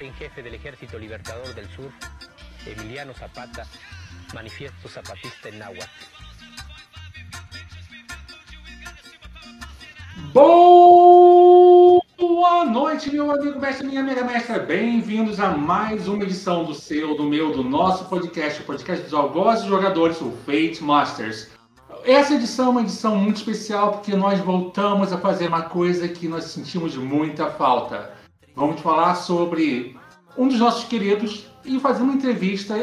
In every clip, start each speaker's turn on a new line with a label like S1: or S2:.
S1: En jefe del Ejército Libertador del Sur, Emiliano Zapata, manifiesto zapatista en náhuatl.
S2: Boa noite, meu amigo mestre, minha amiga mestra. Bem-vindos a mais uma edição do seu, do meu, do nosso podcast, o podcast dos algozes jogadores, o Fate Masters. Essa edição é uma edição muito especial porque nós voltamos a fazer uma coisa que nós sentimos muita falta. Vamos falar sobre um dos nossos queridos e fazer uma entrevista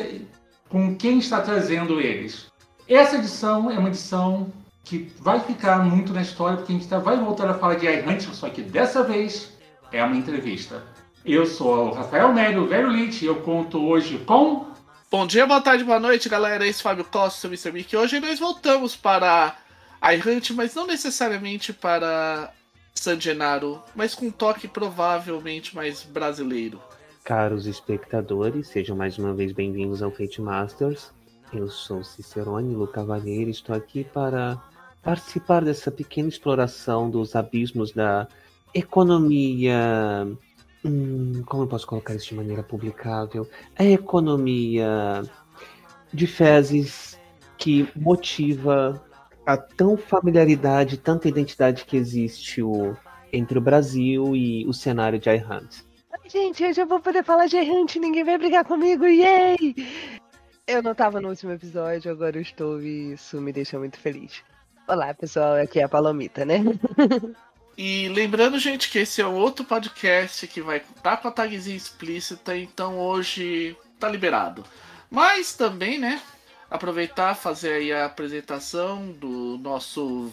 S2: com quem está trazendo eles. Essa edição é uma edição que vai ficar muito na história, porque a gente tá, vai voltar a falar de iHunt, só que dessa vez é uma entrevista. Eu sou o Rafael Nélio, Velho Lit, e eu conto hoje com.
S3: Bom dia, boa tarde, boa noite, galera. Esse é Fábio Costa, Mr. Mickey. Hoje nós voltamos para iHunt, mas não necessariamente para San Genaro, mas com um toque provavelmente mais brasileiro.
S4: Caros espectadores, sejam mais uma vez bem-vindos ao Fate Masters. Eu sou Cicerone Lu Cavalheiro e estou aqui para participar dessa pequena exploração dos abismos da economia. Hum, como eu posso colocar isso de maneira publicável? A economia de fezes que motiva a tão familiaridade, tanta identidade que existe o, entre o Brasil e o cenário de iHunt.
S5: Gente, hoje eu vou poder falar de iHunt, ninguém vai brigar comigo, yay! Eu não tava no último episódio, agora eu estou e isso me deixa muito feliz. Olá, pessoal, aqui é a Palomita, né?
S3: E lembrando, gente, que esse é um outro podcast que vai estar com a tagzinha explícita, então hoje tá liberado. Mas também, né, aproveitar, fazer aí a apresentação do nosso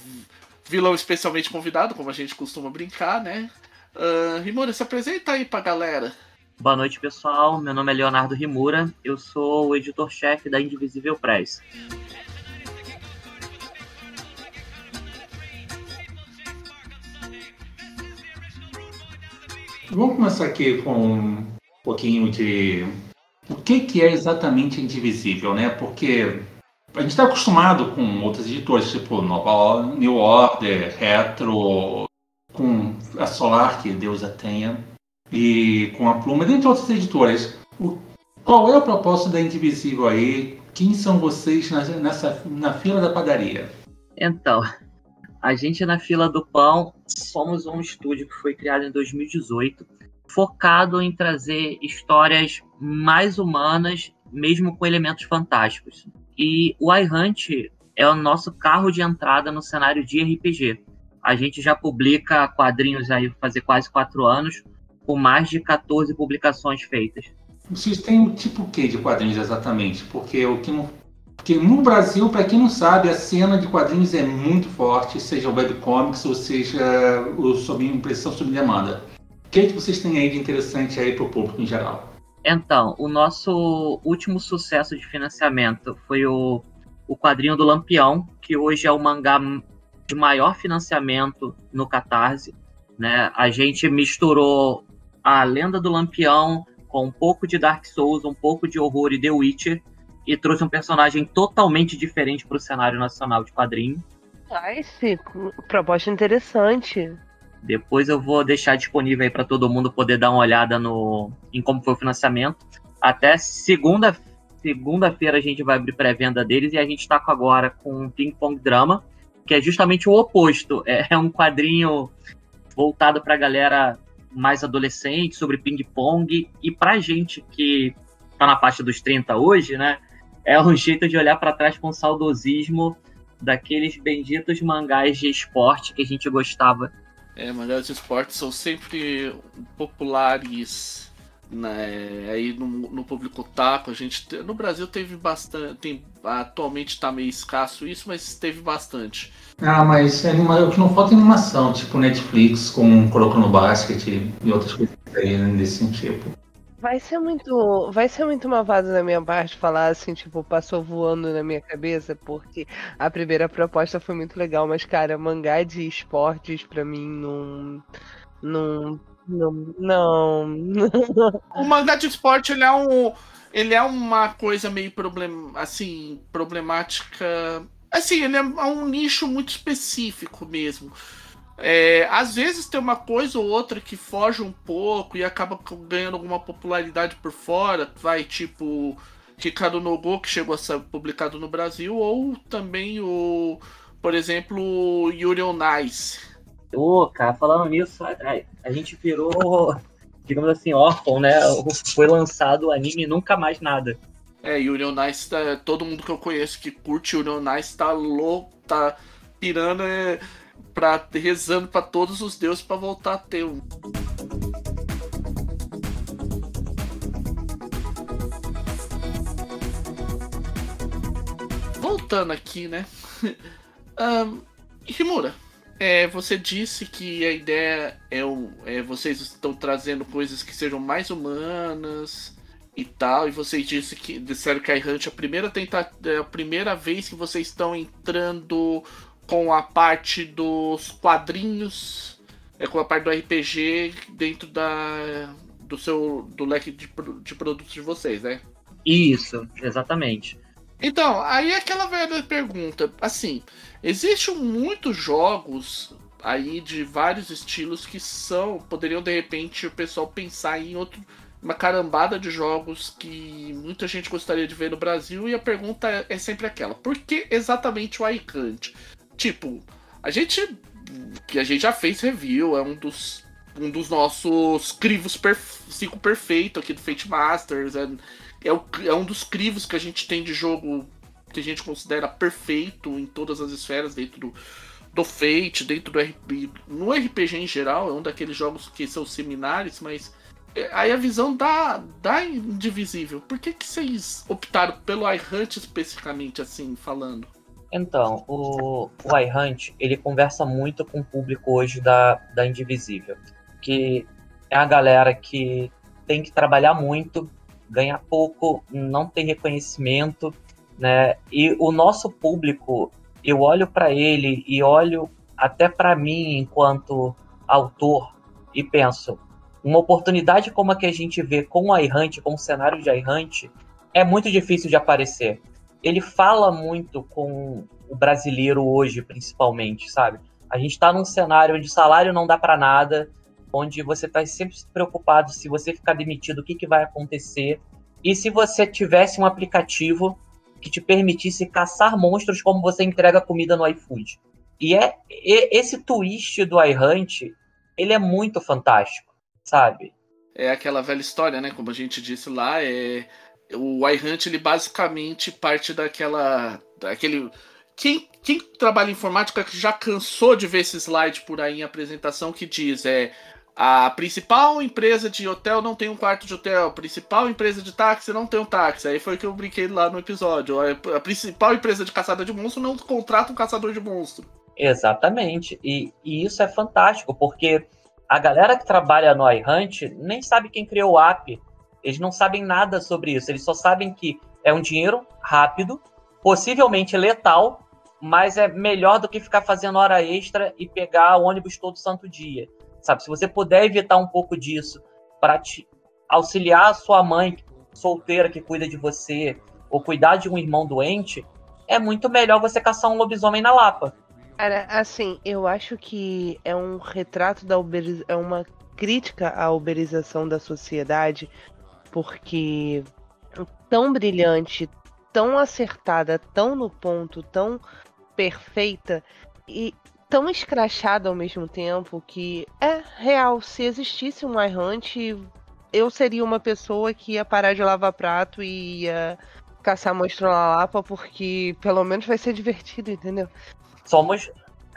S3: vilão especialmente convidado, como a gente costuma brincar, né? Uh, Rimura, se apresenta aí pra galera.
S6: Boa noite, pessoal. Meu nome é Leonardo Rimura. Eu sou o editor-chefe da Indivisível Press.
S2: Vamos começar aqui com um pouquinho de o que, que é exatamente Indivisível, né? Porque a gente está acostumado com outras editoras, tipo Nova, New Order, Retro, com a Solar, que Deus a tenha, e com a Pluma, dentre outras editoras. O, qual é o propósito da Indivisível aí? Quem são vocês nessa, na fila da padaria?
S6: Então, a gente na fila do pão somos um estúdio que foi criado em 2018, focado em trazer histórias mais humanas, mesmo com elementos fantásticos. E o iHunt é o nosso carro de entrada no cenário de RPG. A gente já publica quadrinhos aí fazer quase quatro anos, com mais de 14 publicações feitas.
S2: Vocês têm tipo o que de quadrinhos exatamente? Porque o que porque no Brasil, para quem não sabe, a cena de quadrinhos é muito forte, seja webcomics ou seja o sob impressão sob demanda. O que, é que vocês têm aí de interessante aí para o público em geral?
S6: Então, o nosso último sucesso de financiamento foi o, o quadrinho do Lampião, que hoje é o mangá de maior financiamento no Catarse. Né? A gente misturou a lenda do Lampião com um pouco de Dark Souls, um pouco de horror e The Witcher, e trouxe um personagem totalmente diferente para o cenário nacional de quadrinho.
S5: Nice, proposta interessante.
S6: Depois eu vou deixar disponível aí para todo mundo poder dar uma olhada no em como foi o financiamento. Até segunda segunda-feira a gente vai abrir pré-venda deles e a gente está agora com um Ping Pong Drama, que é justamente o oposto. É, é um quadrinho voltado para a galera mais adolescente sobre ping-pong e para gente que está na faixa dos 30 hoje, né? É um jeito de olhar para trás com saudosismo daqueles benditos mangás de esporte que a gente gostava
S3: é, mangás de são sempre populares né, aí no, no público taco. A gente no Brasil teve bastante, tem, atualmente está meio escasso isso, mas teve bastante.
S2: Ah, mas anima, o que não falta é animação, tipo Netflix com colocando basquete e outras coisas aí nesse tipo.
S5: Vai ser muito. Vai ser muito malvado da minha parte falar assim, tipo, passou voando na minha cabeça, porque a primeira proposta foi muito legal, mas, cara, mangá de esportes pra mim não. Não. Não. não.
S3: o mangá de esporte, ele é um. Ele é uma coisa meio problem, assim, problemática. Assim, ele é um nicho muito específico mesmo. É, às vezes tem uma coisa ou outra que foge um pouco e acaba ganhando alguma popularidade por fora, vai tipo Ricardo Nogô, que chegou a ser publicado no Brasil, ou também o, por exemplo, Yuri on Ice.
S6: Ô, cara, falando nisso, a, a gente virou, digamos assim, órfão, né? Foi lançado o anime e nunca mais nada.
S3: É, Yuri on Ice, tá, todo mundo que eu conheço que curte Yuri on Ice tá louco, tá pirando, é, pra, rezando para todos os deuses para voltar a ter um. Voltando aqui, né? um, Himura, é, você disse que a ideia é, o, é vocês estão trazendo coisas que sejam mais humanas e tal, e vocês disse que disseram que a Hunt é a primeira tenta, é a primeira vez que vocês estão entrando com a parte dos quadrinhos, é com a parte do RPG dentro da do seu do leque de, de produtos de vocês, né?
S6: Isso, exatamente.
S3: Então, aí é aquela velha pergunta, assim, existem muitos jogos aí de vários estilos que são, poderiam de repente o pessoal pensar em outro uma carambada de jogos que muita gente gostaria de ver no Brasil e a pergunta é sempre aquela: por que exatamente o iCant? Tipo, a gente que a gente já fez review, é um dos um dos nossos crivos perf cinco perfeito aqui do Fate Masters, é, é, o, é um dos crivos que a gente tem de jogo que a gente considera perfeito em todas as esferas dentro do, do Fate, dentro do RPG, no RPG em geral, é um daqueles jogos que são similares, mas é, aí a visão da, da Indivisível. Por que, que vocês optaram pelo iHunt especificamente, assim, falando?
S6: Então, o, o iHunt, ele conversa muito com o público hoje da, da Indivisível, que é a galera que tem que trabalhar muito, ganha pouco, não tem reconhecimento, né? E o nosso público, eu olho para ele e olho até para mim enquanto autor e penso, uma oportunidade como a que a gente vê com o iHunt, com o cenário de iHunt, é muito difícil de aparecer ele fala muito com o brasileiro hoje, principalmente, sabe? A gente está num cenário onde salário não dá para nada, onde você está sempre preocupado se você ficar demitido, o que, que vai acontecer. E se você tivesse um aplicativo que te permitisse caçar monstros como você entrega comida no iFood. E é e, esse twist do iHunt, ele é muito fantástico, sabe?
S3: É aquela velha história, né? Como a gente disse lá, é o iHunt ele basicamente parte daquela daquele quem, quem trabalha em informática já cansou de ver esse slide por aí em apresentação que diz é a principal empresa de hotel não tem um quarto de hotel, a principal empresa de táxi não tem um táxi. Aí foi que eu brinquei lá no episódio. A principal empresa de caçada de monstro não contrata um caçador de monstro.
S6: Exatamente. E, e isso é fantástico, porque a galera que trabalha no iHunt nem sabe quem criou o app eles não sabem nada sobre isso. Eles só sabem que é um dinheiro rápido, possivelmente letal, mas é melhor do que ficar fazendo hora extra e pegar o ônibus todo santo dia. Sabe? Se você puder evitar um pouco disso para te auxiliar a sua mãe solteira que cuida de você ou cuidar de um irmão doente, é muito melhor você caçar um lobisomem na Lapa.
S5: Cara, assim, eu acho que é um retrato da uberização, é uma crítica à uberização da sociedade porque tão brilhante, tão acertada, tão no ponto, tão perfeita e tão escrachada ao mesmo tempo que é real. Se existisse um iHunt, eu seria uma pessoa que ia parar de lavar prato e ia caçar monstro na Lapa, porque pelo menos vai ser divertido, entendeu?
S6: Somos,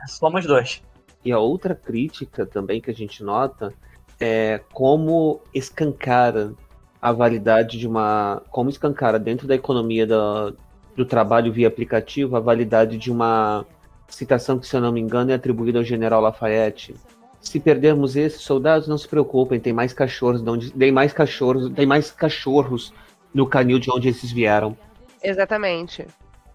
S6: somos dois.
S4: E a outra crítica também que a gente nota é como escancara a validade de uma. Como escancara dentro da economia do, do trabalho via aplicativo a validade de uma citação que, se eu não me engano, é atribuída ao general Lafayette. Se perdermos esses soldados, não se preocupem, tem mais cachorros, de onde, tem mais cachorros, tem mais cachorros no canil de onde esses vieram.
S5: Exatamente.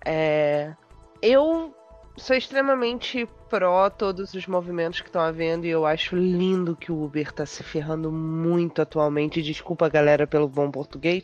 S5: É... Eu sou extremamente pró todos os movimentos que estão havendo e eu acho lindo que o Uber tá se ferrando muito atualmente. Desculpa, galera, pelo bom português,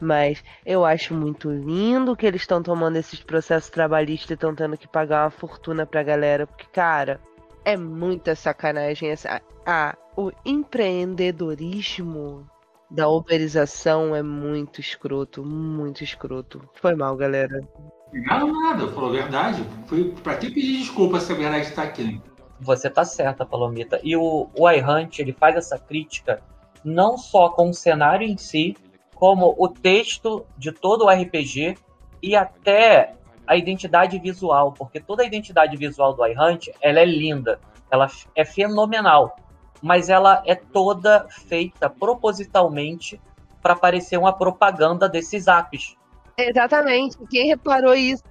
S5: mas eu acho muito lindo que eles estão tomando esses processos trabalhistas e estão tendo que pagar uma fortuna pra galera, porque, cara, é muita sacanagem. Essa, ah, o empreendedorismo da uberização é muito escroto, muito escroto. Foi mal, galera.
S2: Não, nada, falou a verdade. Foi pra que pedir desculpa se a verdade está aqui?
S6: Você tá certa, Palomita. E o, o iHunt, ele faz essa crítica não só com o cenário em si, como o texto de todo o RPG e até a identidade visual, porque toda a identidade visual do iHunt, ela é linda, ela é fenomenal, mas ela é toda feita propositalmente para parecer uma propaganda desses apps.
S5: Exatamente, quem reparou isso?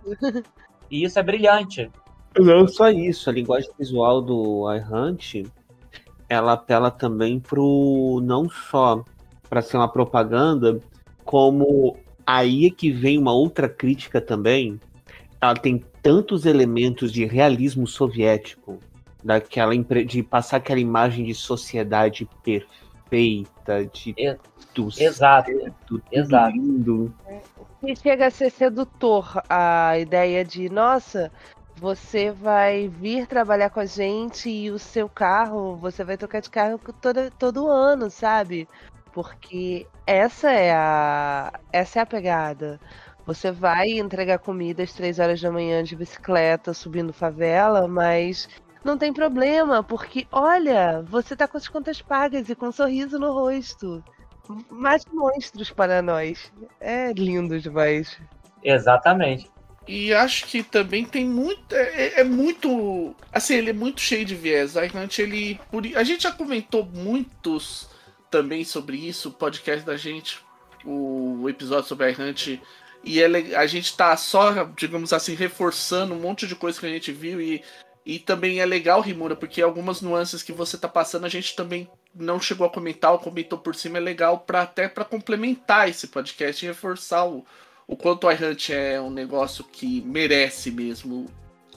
S6: E isso é brilhante.
S4: Não só isso, a linguagem visual do iHunt, ela apela também pro não só para ser uma propaganda, como aí é que vem uma outra crítica também. Ela tem tantos elementos de realismo soviético, daquela de passar aquela imagem de sociedade perfeita, de tudo
S6: Exato,
S4: certo, tudo
S6: exato.
S4: lindo.
S5: E chega a ser sedutor a ideia de, nossa, você vai vir trabalhar com a gente e o seu carro, você vai trocar de carro todo, todo ano, sabe? Porque essa é a essa é a pegada. Você vai entregar comida às três horas da manhã de bicicleta subindo favela, mas não tem problema, porque olha, você tá com as contas pagas e com um sorriso no rosto. Mais monstros para nós. É lindo demais.
S6: Exatamente.
S3: E acho que também tem muito. É, é muito. Assim, ele é muito cheio de viés. A Ignite, ele. por- a gente já comentou muitos também sobre isso, o podcast da gente, o episódio sobre a Errante. E é le- a gente tá só, digamos assim, reforçando um monte de coisa que a gente viu. E, e também é legal, Rimura, porque algumas nuances que você tá passando a gente também não chegou a comentar ou comentou por cima. É legal para até para complementar esse podcast e reforçar o, o quanto o iHunt é um negócio que merece mesmo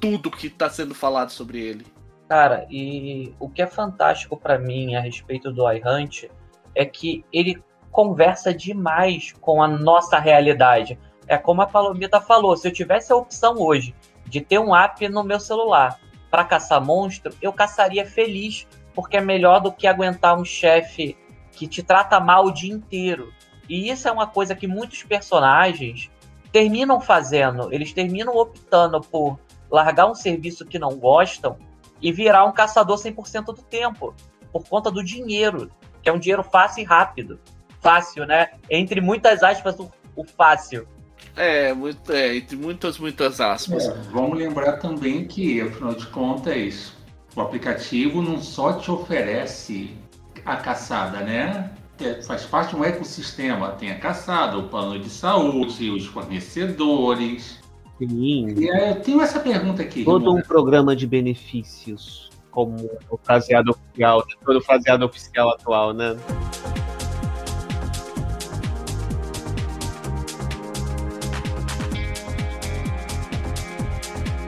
S3: tudo que tá sendo falado sobre ele.
S6: Cara, e o que é fantástico pra mim a respeito do iHunt é que ele conversa demais com a nossa realidade. É como a Palomita falou, se eu tivesse a opção hoje de ter um app no meu celular para caçar monstro, eu caçaria feliz, porque é melhor do que aguentar um chefe que te trata mal o dia inteiro. E isso é uma coisa que muitos personagens terminam fazendo, eles terminam optando por largar um serviço que não gostam e virar um caçador 100% do tempo, por conta do dinheiro, que é um dinheiro fácil e rápido. Fácil, né? Entre muitas aspas, o, o fácil.
S3: É, muito, é, entre muitas, muitas aspas.
S2: É, vamos lembrar também que, afinal de contas, o aplicativo não só te oferece a caçada, né? É, faz parte de um ecossistema. Tem a caçada, o plano de saúde, os fornecedores.
S4: Sim,
S2: E é, eu tenho essa pergunta aqui.
S4: todo um
S2: Rimura.
S4: programa de benefícios, como o fraseado oficial, todo o fraseado oficial atual, né?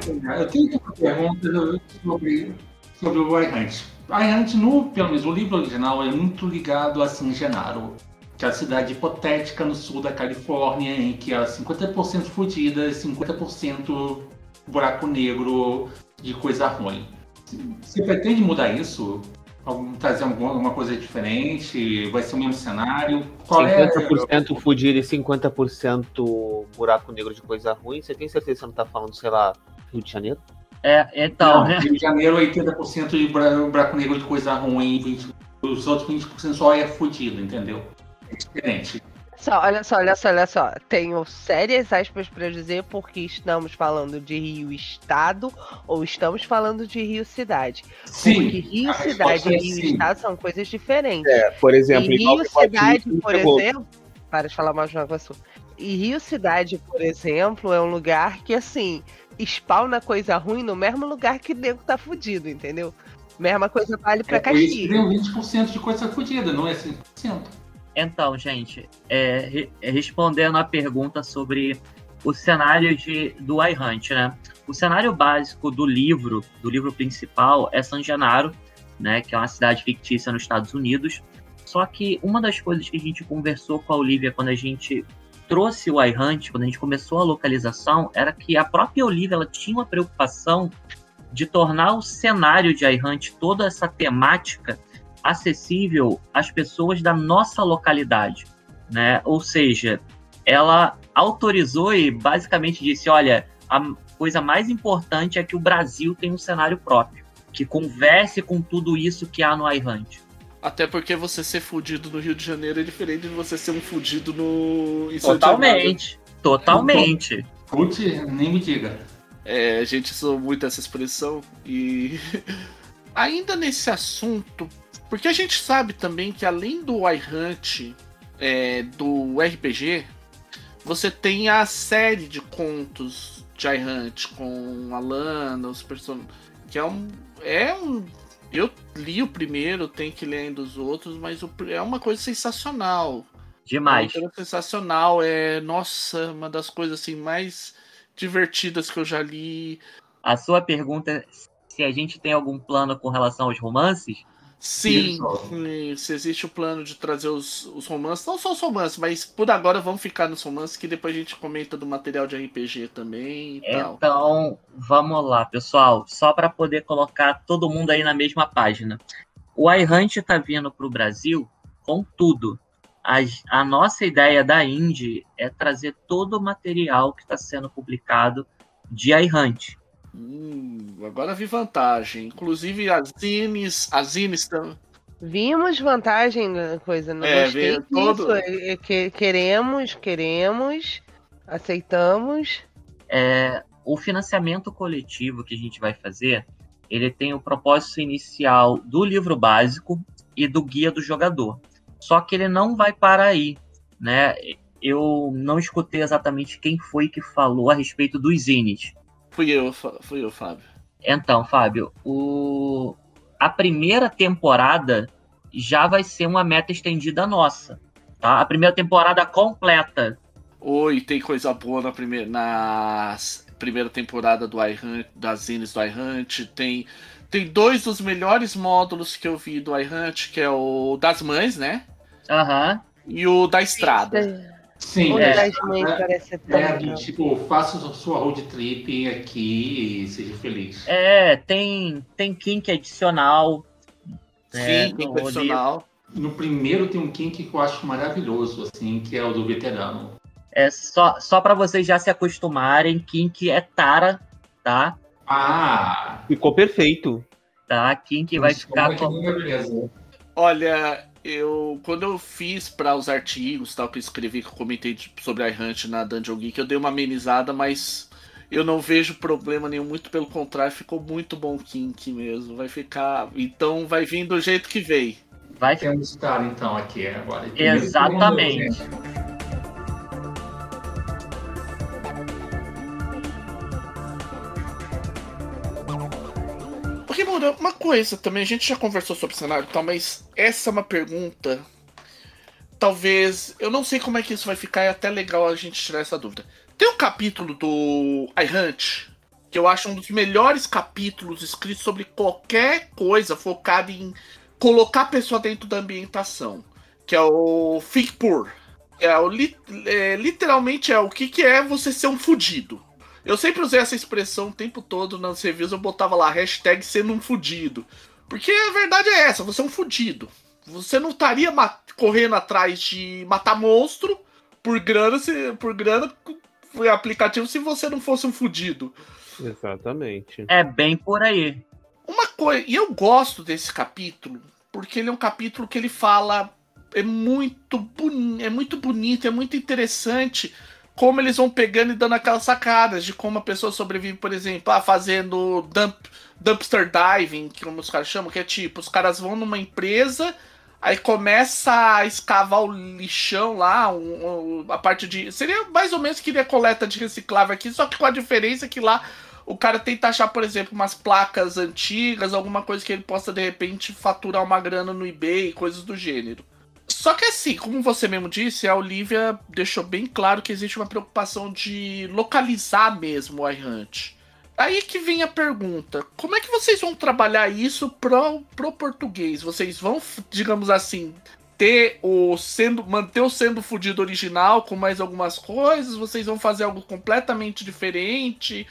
S2: Eu tenho uma pergunta sobre, sobre o iHunt. iHunt, no, pelo menos o livro original, é muito ligado a San Genaro, que é a cidade hipotética no sul da Califórnia, em que é 50% fodida e 50% buraco negro de coisa ruim. Você pretende mudar isso? Trazer alguma alguma coisa diferente? Vai ser o mesmo cenário? Qual é
S4: 50% fudido e 50% buraco negro de coisa ruim. Você tem certeza que você não tá falando, sei lá, Rio de Janeiro?
S6: É, então,
S2: Não,
S6: né?
S2: Rio de Janeiro, 80% de buraco negro de coisa ruim, 20, os outros 20% só é fudido, entendeu? É diferente.
S5: Só, olha só, olha só, olha só. Tenho sérias aspas para dizer porque estamos falando de Rio Estado ou estamos falando de Rio Cidade. Porque Rio Cidade
S2: resposta
S5: e
S2: é
S5: Rio
S2: sim.
S5: Estado são coisas diferentes.
S4: É, por exemplo,
S5: e Rio Cidade,
S4: Joaquim
S5: por
S4: chegou.
S5: exemplo. Para de falar mais Nova Iguaçu. E Rio Cidade, por exemplo, é um lugar que, assim, spawna coisa ruim no mesmo lugar que o nego tá fudido, entendeu? Mesma coisa vale pra
S2: É
S5: Caxias.
S2: tem 20% de coisa fudida, não é 100%.
S6: Então, gente, é, re- é, respondendo a pergunta sobre o cenário de, do iHunt, né? O cenário básico do livro, do livro principal, é San Genaro, né? Que é uma cidade fictícia nos Estados Unidos. Só que uma das coisas que a gente conversou com a Olivia quando a gente trouxe o iHunt, quando a gente começou a localização, era que a própria Olivia ela tinha uma preocupação de tornar o cenário de iHunt, toda essa temática, acessível às pessoas da nossa localidade, né? Ou seja, ela autorizou e basicamente disse, olha, a coisa mais importante é que o Brasil tem um cenário próprio, que converse com tudo isso que há no iHunt.
S3: Até porque você ser fudido no Rio de Janeiro é diferente de você ser um fudido no. Em
S6: totalmente. Totalmente.
S2: Putz, nem me diga.
S3: É, a gente usou muito essa expressão e. Ainda nesse assunto, porque a gente sabe também que além do iHunt, é, do RPG, você tem a série de contos de iHunt com a Lana, os personagens. Que é um. É um. Eu li o primeiro, tem que ler ainda os outros, mas é uma coisa sensacional.
S6: Demais.
S3: É uma coisa sensacional. É, nossa, uma das coisas assim mais divertidas que eu já li.
S6: A sua pergunta se a gente tem algum plano com relação aos romances?
S3: Sim, se existe o plano de trazer os, os romances, não só os romances, mas por agora vamos ficar nos romances, que depois a gente comenta do material de RPG também.
S6: então, tal. vamos lá, pessoal, só para poder colocar todo mundo aí na mesma página. O iHunt está vindo para o Brasil com tudo. A, a nossa ideia da Indie é trazer todo o material que está sendo publicado de iHunt.
S3: Hum, agora vi vantagem. Inclusive as zines, as zines estão.
S5: Vimos vantagem na coisa, não
S3: É,
S5: gostei
S3: todo-
S5: disso. É, é que- queremos, queremos, aceitamos.
S6: É, o financiamento coletivo que a gente vai fazer, ele tem o propósito inicial do livro básico e do guia do jogador. Só que ele não vai parar aí, né? Eu não escutei exatamente quem foi que falou a respeito dos zines.
S3: Fui eu, fui eu, Fábio.
S6: Então, Fábio, o... a primeira temporada já vai ser uma meta estendida nossa, tá? A primeira temporada completa.
S3: Oi, tem coisa boa na primeira, na primeira temporada do iHunt, das zines do iHunt. Tem, tem dois dos melhores módulos que eu vi do iHunt, que é o das mães, né?
S6: Aham.
S3: E o da estrada.
S2: Sim, é,
S5: mães
S2: é,
S5: parece tão
S2: é do tipo, faça sua road trip aqui e seja feliz.
S6: É, tem, tem kink adicional. É,
S3: Sim, tem
S6: no
S3: personal.
S2: No primeiro tem um kink que eu acho maravilhoso, assim, que é o do veterano.
S6: É só, só para vocês já se acostumarem, kink é Tara, tá?
S2: Ah!
S4: Ficou perfeito.
S6: Tá? Kink vai ficar
S2: Como
S6: com...
S2: é.
S3: Olha, eu quando eu fiz para os artigos tal que eu escrevi, que eu comentei de- sobre a Hunt na Dungeon Geek, eu dei uma amenizada, mas eu não vejo problema nenhum, muito pelo contrário, ficou muito bom o Kink mesmo. Vai ficar. Então vai vir do jeito que veio.
S6: Vai
S2: Temos Tara, então, aqui agora.
S6: Exatamente.
S3: Porque, Moura, uma coisa também, a gente já conversou sobre o cenário e tal, mas essa é uma pergunta. Talvez. Eu não sei como é que isso vai ficar, é até legal a gente tirar essa dúvida. Tem um capítulo do iHunt que eu acho um dos melhores capítulos escritos sobre qualquer coisa focado em colocar a pessoa dentro da ambientação. Que é o Think Poor. É, o é, literalmente é o que, que é você ser um fudido. Eu sempre usei essa expressão o tempo todo nas reviews, eu botava lá, hashtag sendo um fudido. Porque a verdade é essa, você é um fudido. Você não estaria correndo atrás de matar monstro por grana, se, por grana por aplicativo se você não fosse um fudido.
S4: Exatamente.
S6: É bem por aí.
S3: Uma coisa, e eu gosto desse capítulo, porque ele é um capítulo que ele fala é muito boni, é muito bonito, é muito interessante como eles vão pegando e dando aquelas sacadas de como a pessoa sobrevive, por exemplo, ah, fazendo dump, dumpster diving, que como os caras chamam, que é tipo, os caras vão numa empresa, aí começa a escavar o lixão lá, um- um- a parte de. Seria mais ou menos que a coleta de reciclável aqui, só que com a diferença que lá o cara tenta achar, por exemplo, umas placas antigas, alguma coisa que ele possa de repente faturar uma grana no eBay, coisas do gênero. Só que assim, como você mesmo disse, a Olivia deixou bem claro que existe uma preocupação de localizar mesmo o iHunt. Aí que vem a pergunta: como é que vocês vão trabalhar isso pro, pro português? Vocês vão, digamos assim, ter o sendo manter o sendo fudido original com mais algumas coisas? Vocês vão fazer algo completamente diferente?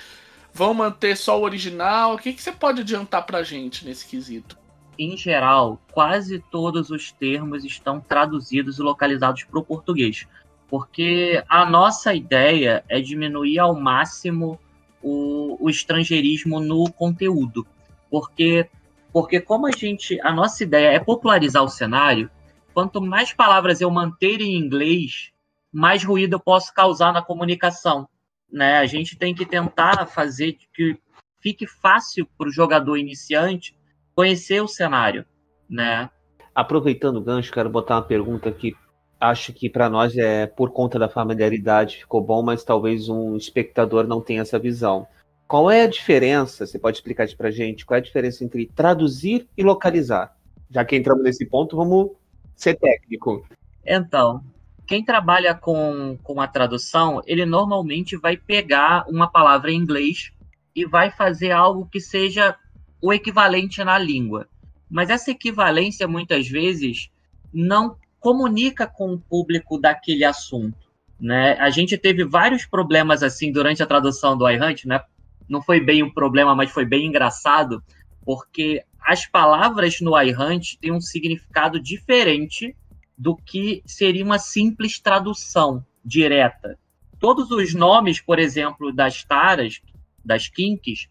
S3: Vão manter só o original? O que, que você pode adiantar pra gente nesse quesito?
S6: Em geral, quase todos os termos estão traduzidos e localizados para o português. Porque a nossa ideia é diminuir ao máximo o, o estrangeirismo no conteúdo. Porque, porque como a gente. A nossa ideia é popularizar o cenário, quanto mais palavras eu manter em inglês, mais ruído eu posso causar na comunicação. Né? A gente tem que tentar fazer que fique fácil para o jogador iniciante conhecer o cenário. Né?
S4: Aproveitando o gancho, quero botar uma pergunta que acho que para nós é por conta da familiaridade ficou bom, mas talvez um espectador não tenha essa visão. Qual é a diferença? Você pode explicar isso para gente? Qual é a diferença entre traduzir e localizar? Já que entramos nesse ponto, vamos ser técnico.
S6: Então, quem trabalha com, com a tradução, ele normalmente vai pegar uma palavra em inglês e vai fazer algo que seja o equivalente na língua. Mas essa equivalência, muitas vezes, não comunica com o público daquele assunto. Né? A gente teve vários problemas assim durante a tradução do iHunt, né? Não foi bem um problema, mas foi bem engraçado, porque as palavras no iHunt têm um significado diferente do que seria uma simples tradução direta. Todos os nomes, por exemplo, das taras, das kinks,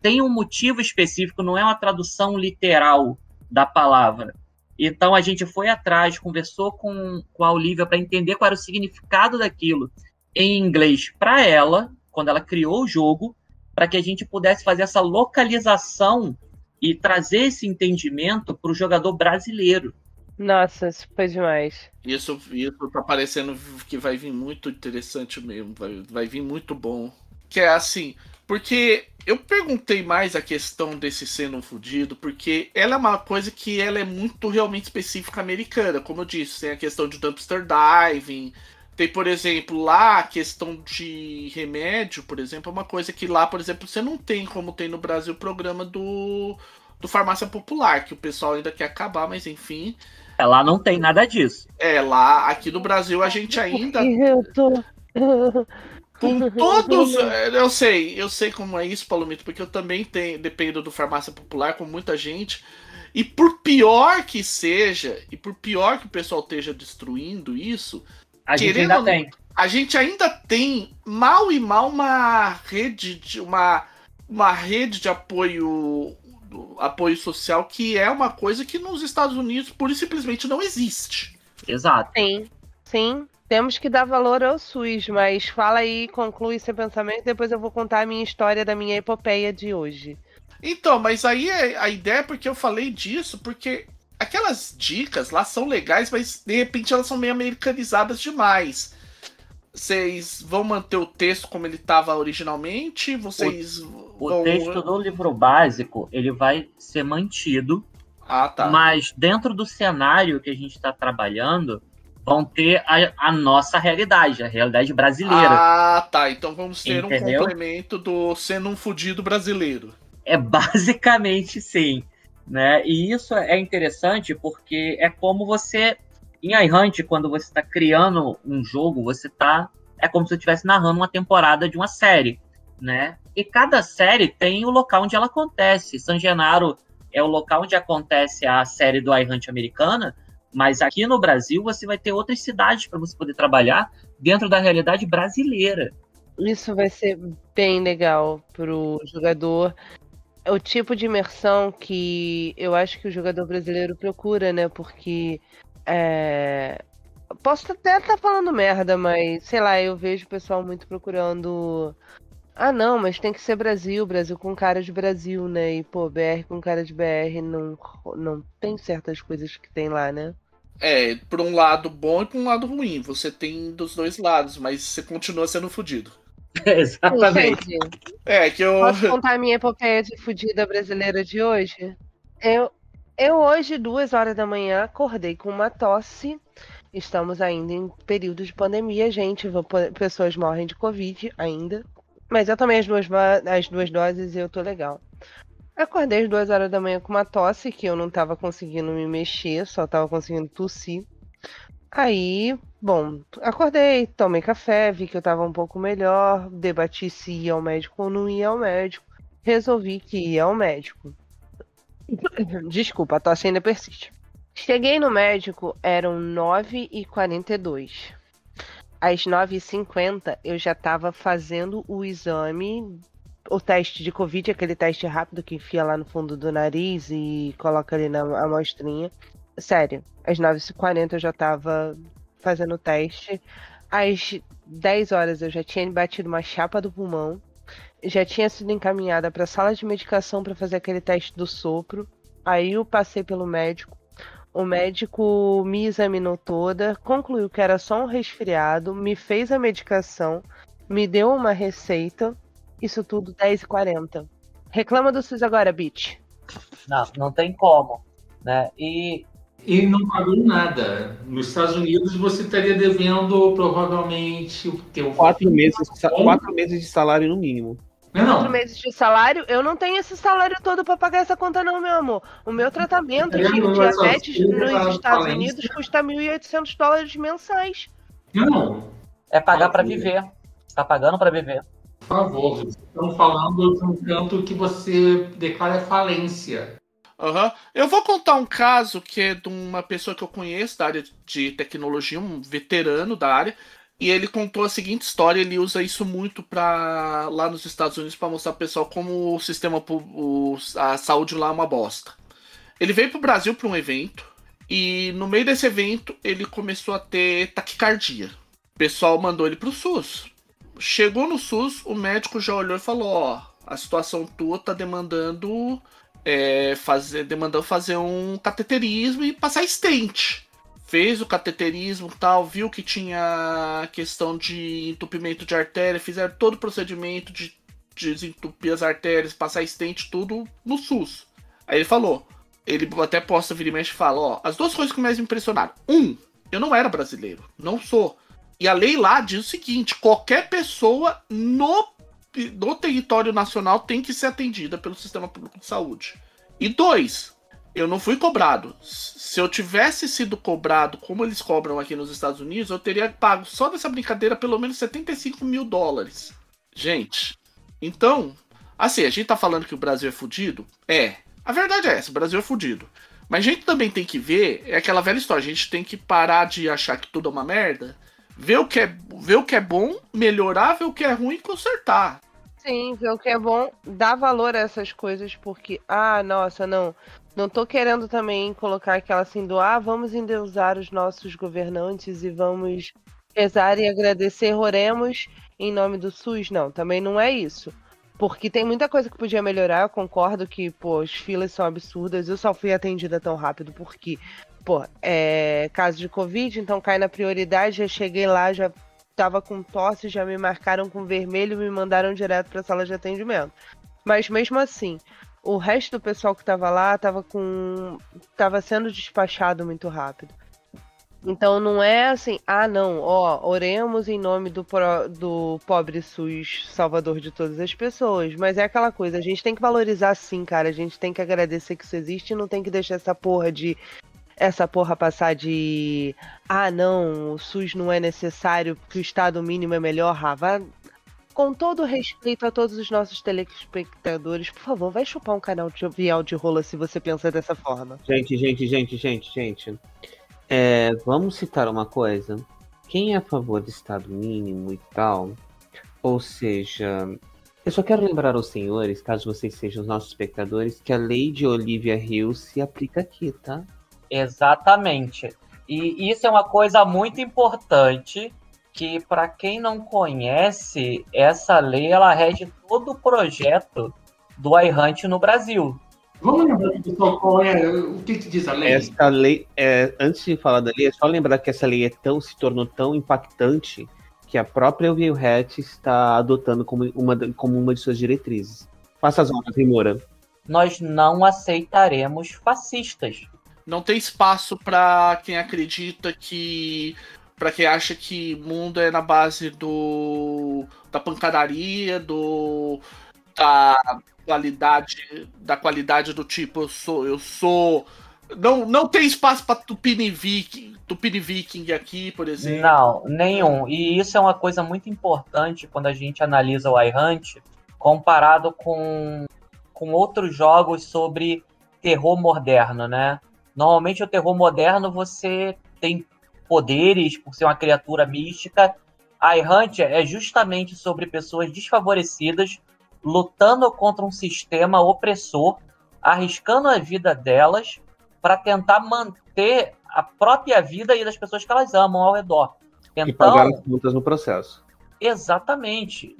S6: têm um motivo específico, não é uma tradução literal da palavra. Então a gente foi atrás, conversou com, com a Olivia para entender qual era o significado daquilo em inglês para ela, quando ela criou o jogo, para que a gente pudesse fazer essa localização e trazer esse entendimento para o jogador brasileiro.
S5: Nossa, isso foi demais.
S3: Isso, isso tá parecendo que vai vir muito interessante mesmo, vai, vai vir muito bom. Que é assim, porque eu perguntei mais a questão desse sendo fudido, porque ela é uma coisa que ela é muito realmente específica americana. Como eu disse, tem a questão de dumpster diving. Tem, por exemplo, lá a questão de remédio, por exemplo, é uma coisa que lá, por exemplo, você não tem como tem no Brasil o programa do, do farmácia popular, que o pessoal ainda quer acabar, mas enfim.
S6: É, lá não tem nada disso.
S3: É, lá, aqui no Brasil a gente ainda.
S5: Eu tô.
S3: Com todos. Eu sei, eu sei como é isso, Palomito, porque eu também tenho, dependo do farmácia popular com muita gente. E por pior que seja, e por pior que o pessoal esteja destruindo isso,
S6: a gente ainda tem.
S3: A gente ainda tem mal e mal uma rede de uma, uma rede de apoio apoio social que é uma coisa que nos Estados Unidos pura e simplesmente não existe.
S6: Exato.
S5: Sim, sim. Temos que dar valor ao SUS, mas fala aí, conclui seu pensamento, depois eu vou contar a minha história da minha epopeia de hoje.
S3: Então, mas aí é, a ideia é porque eu falei disso, porque aquelas dicas lá são legais, mas de repente elas são meio americanizadas demais. Vocês vão manter o texto como ele estava originalmente? Vocês
S6: o,
S3: vão...
S6: o texto do livro básico ele vai ser mantido,
S3: ah, tá.
S6: mas dentro do cenário que a gente está trabalhando vão ter a, a, nossa realidade, a realidade brasileira.
S3: Ah, tá. Então vamos ter
S6: Entendeu?
S3: um complemento do sendo um fudido brasileiro.
S6: É basicamente sim. Né? E isso é interessante porque é como você. Em iHunt, quando você está criando um jogo, você está. É como se você estivesse narrando uma temporada de uma série. Né? E cada série tem o local onde ela acontece. San Genaro é o local onde acontece a série do iHunt americana, mas aqui no Brasil você vai ter outras cidades para você poder trabalhar dentro da realidade brasileira.
S5: Isso vai ser bem legal pro jogador. É o tipo de imersão que eu acho que o jogador brasileiro procura, né? Porque é... posso até estar tá falando merda, mas sei lá, eu vejo o pessoal muito procurando. Ah, não, mas tem que ser Brasil, Brasil com cara de Brasil, né? E, pô, BR com cara de BR não, não tem certas coisas que tem lá, né?
S3: É, por um lado bom e por um lado ruim. Você tem dos dois lados, mas você continua sendo fudido.
S6: Exatamente.
S5: Gente,
S3: É, que eu.
S5: posso contar a minha epopeia de fudida brasileira de hoje? Eu, eu hoje, duas horas da manhã, acordei com uma tosse. Estamos ainda em período de pandemia, gente. Pessoas morrem de Covid ainda. Mas eu tomei as duas, as duas doses e eu tô legal. Acordei às duas horas da manhã com uma tosse que eu não tava conseguindo me mexer, só tava conseguindo tossir. Aí Bom, acordei, tomei café, vi que eu tava um pouco melhor, debati se ia ao médico ou não ia ao médico. Resolvi que ia ao médico. Desculpa, a tosse ainda persiste. Cheguei no médico, eram 9h42. Às 9h50 eu já tava fazendo o exame, o teste de Covid, aquele teste rápido que enfia lá no fundo do nariz e coloca ali na amostrinha. Sério, às 9h40 eu já tava fazendo o teste. Às 10 horas eu já tinha batido uma chapa do pulmão. Já tinha sido encaminhada para a sala de medicação para fazer aquele teste do sopro. Aí eu passei pelo médico. O médico me examinou toda, concluiu que era só um resfriado, me fez a medicação, me deu uma receita. Isso tudo 10h40. Reclama do SUS agora, bitch.
S6: Não, não tem como. Né? E
S2: e não pagou nada. Nos Estados Unidos você estaria devendo provavelmente o que?
S4: Quatro meses, quatro meses de salário no mínimo.
S5: Não. Quatro meses de salário? Eu não tenho esse salário todo para pagar essa conta, não, meu amor. O meu tratamento de diabetes nos Estados Unidos custa 1.800 dólares mensais.
S2: Não.
S6: É pagar para viver. Tá pagando para viver.
S2: Por favor, estão falando de um canto que você declara falência.
S3: Uhum. Eu vou contar um caso que é de uma pessoa que eu conheço da área de tecnologia, um veterano da área, e ele contou a seguinte história. Ele usa isso muito para lá nos Estados Unidos para mostrar pro pessoal como o sistema, o, a saúde lá é uma bosta. Ele veio pro Brasil para um evento e no meio desse evento ele começou a ter taquicardia. O pessoal mandou ele pro SUS. Chegou no SUS, o médico já olhou e falou: Ó, a situação tua tá demandando é, fazer, demandou fazer um cateterismo e passar stent. Fez o cateterismo tal, viu que tinha questão de entupimento de artéria, fizeram todo o procedimento de, de desentupir as artérias, passar stent, tudo no SUS. Aí ele falou, ele até posta vir e mexe e fala, ó, as duas coisas que mais me impressionaram. Um, eu não era brasileiro, não sou. E a lei lá diz o seguinte: qualquer pessoa no no território nacional tem que ser atendida pelo sistema público de saúde. E dois, eu não fui cobrado. Se eu tivesse sido cobrado como eles cobram aqui nos Estados Unidos, eu teria pago só dessa brincadeira pelo menos 75 mil dólares. Gente, então, assim, a gente tá falando que o Brasil é fudido? É. A verdade é essa, o Brasil é fudido. Mas a gente também tem que ver, é aquela velha história, a gente tem que parar de achar que tudo é uma merda, ver o que é, ver o que é bom, melhorar, ver o que é ruim e consertar.
S5: Sim, ver o que é bom, dar valor a essas coisas, porque, ah, nossa, não. Não tô querendo também colocar aquela assim do, ah, vamos endeusar os nossos governantes e vamos rezar e agradecer, oremos em nome do SUS. Não, também não é isso. Porque tem muita coisa que podia melhorar, eu concordo que, pô, as filas são absurdas. Eu só fui atendida tão rápido porque, pô, é caso de Covid, então cai na prioridade. Já cheguei lá, já tava com tosse, já me marcaram com vermelho me mandaram direto para a sala de atendimento. Mas mesmo assim, o resto do pessoal que tava lá tava com tava sendo despachado muito rápido. Então não é assim, ah não, ó, oremos em nome do, pro, do pobre SUS salvador de todas as pessoas. Mas é aquela coisa, a gente tem que valorizar sim, cara. A gente tem que agradecer que isso existe e não tem que deixar essa porra de essa porra passar de ah não, o SUS não é necessário porque o Estado mínimo é melhor, Rava. Com todo respeito a todos os nossos telespectadores, por favor, vai chupar um canal de vial de rola se você pensa dessa forma.
S4: Gente, gente, gente, gente, gente. É, vamos citar uma coisa. Quem é a favor do Estado mínimo e tal, ou seja, eu só quero lembrar aos senhores, caso vocês sejam os nossos espectadores, que a lei de Olivia Hill se aplica aqui, tá?
S6: Exatamente. E isso é uma coisa muito importante que para quem não conhece, essa lei ela rege todo o projeto do iHunt no Brasil.
S2: Vamos lembrar, pessoal, qual é, o que, que, diz a lei?
S4: Essa lei, é, antes de falar da lei, é só lembrar que essa lei é tão, se tornou tão impactante que a própria Wilhat está adotando como uma, como uma de suas diretrizes. Faça as honras, Rimora.
S6: Nós não aceitaremos fascistas.
S3: Não tem espaço para quem acredita que. Para quem acha que mundo é na base do. da pancadaria, do. da qualidade. da qualidade do tipo, eu sou. eu sou Não, não tem espaço pra Tupini Viking, Tupini Viking aqui, por exemplo.
S6: Não, nenhum. E isso é uma coisa muito importante quando a gente analisa o iHunt comparado com, com outros jogos sobre terror moderno, né? Normalmente o terror moderno você tem poderes por ser uma criatura mística. iHunt é justamente sobre pessoas desfavorecidas lutando contra um sistema opressor, arriscando a vida delas para tentar manter a própria vida e das pessoas que elas amam ao redor.
S4: Então, e pagar as contas no processo.
S6: Exatamente.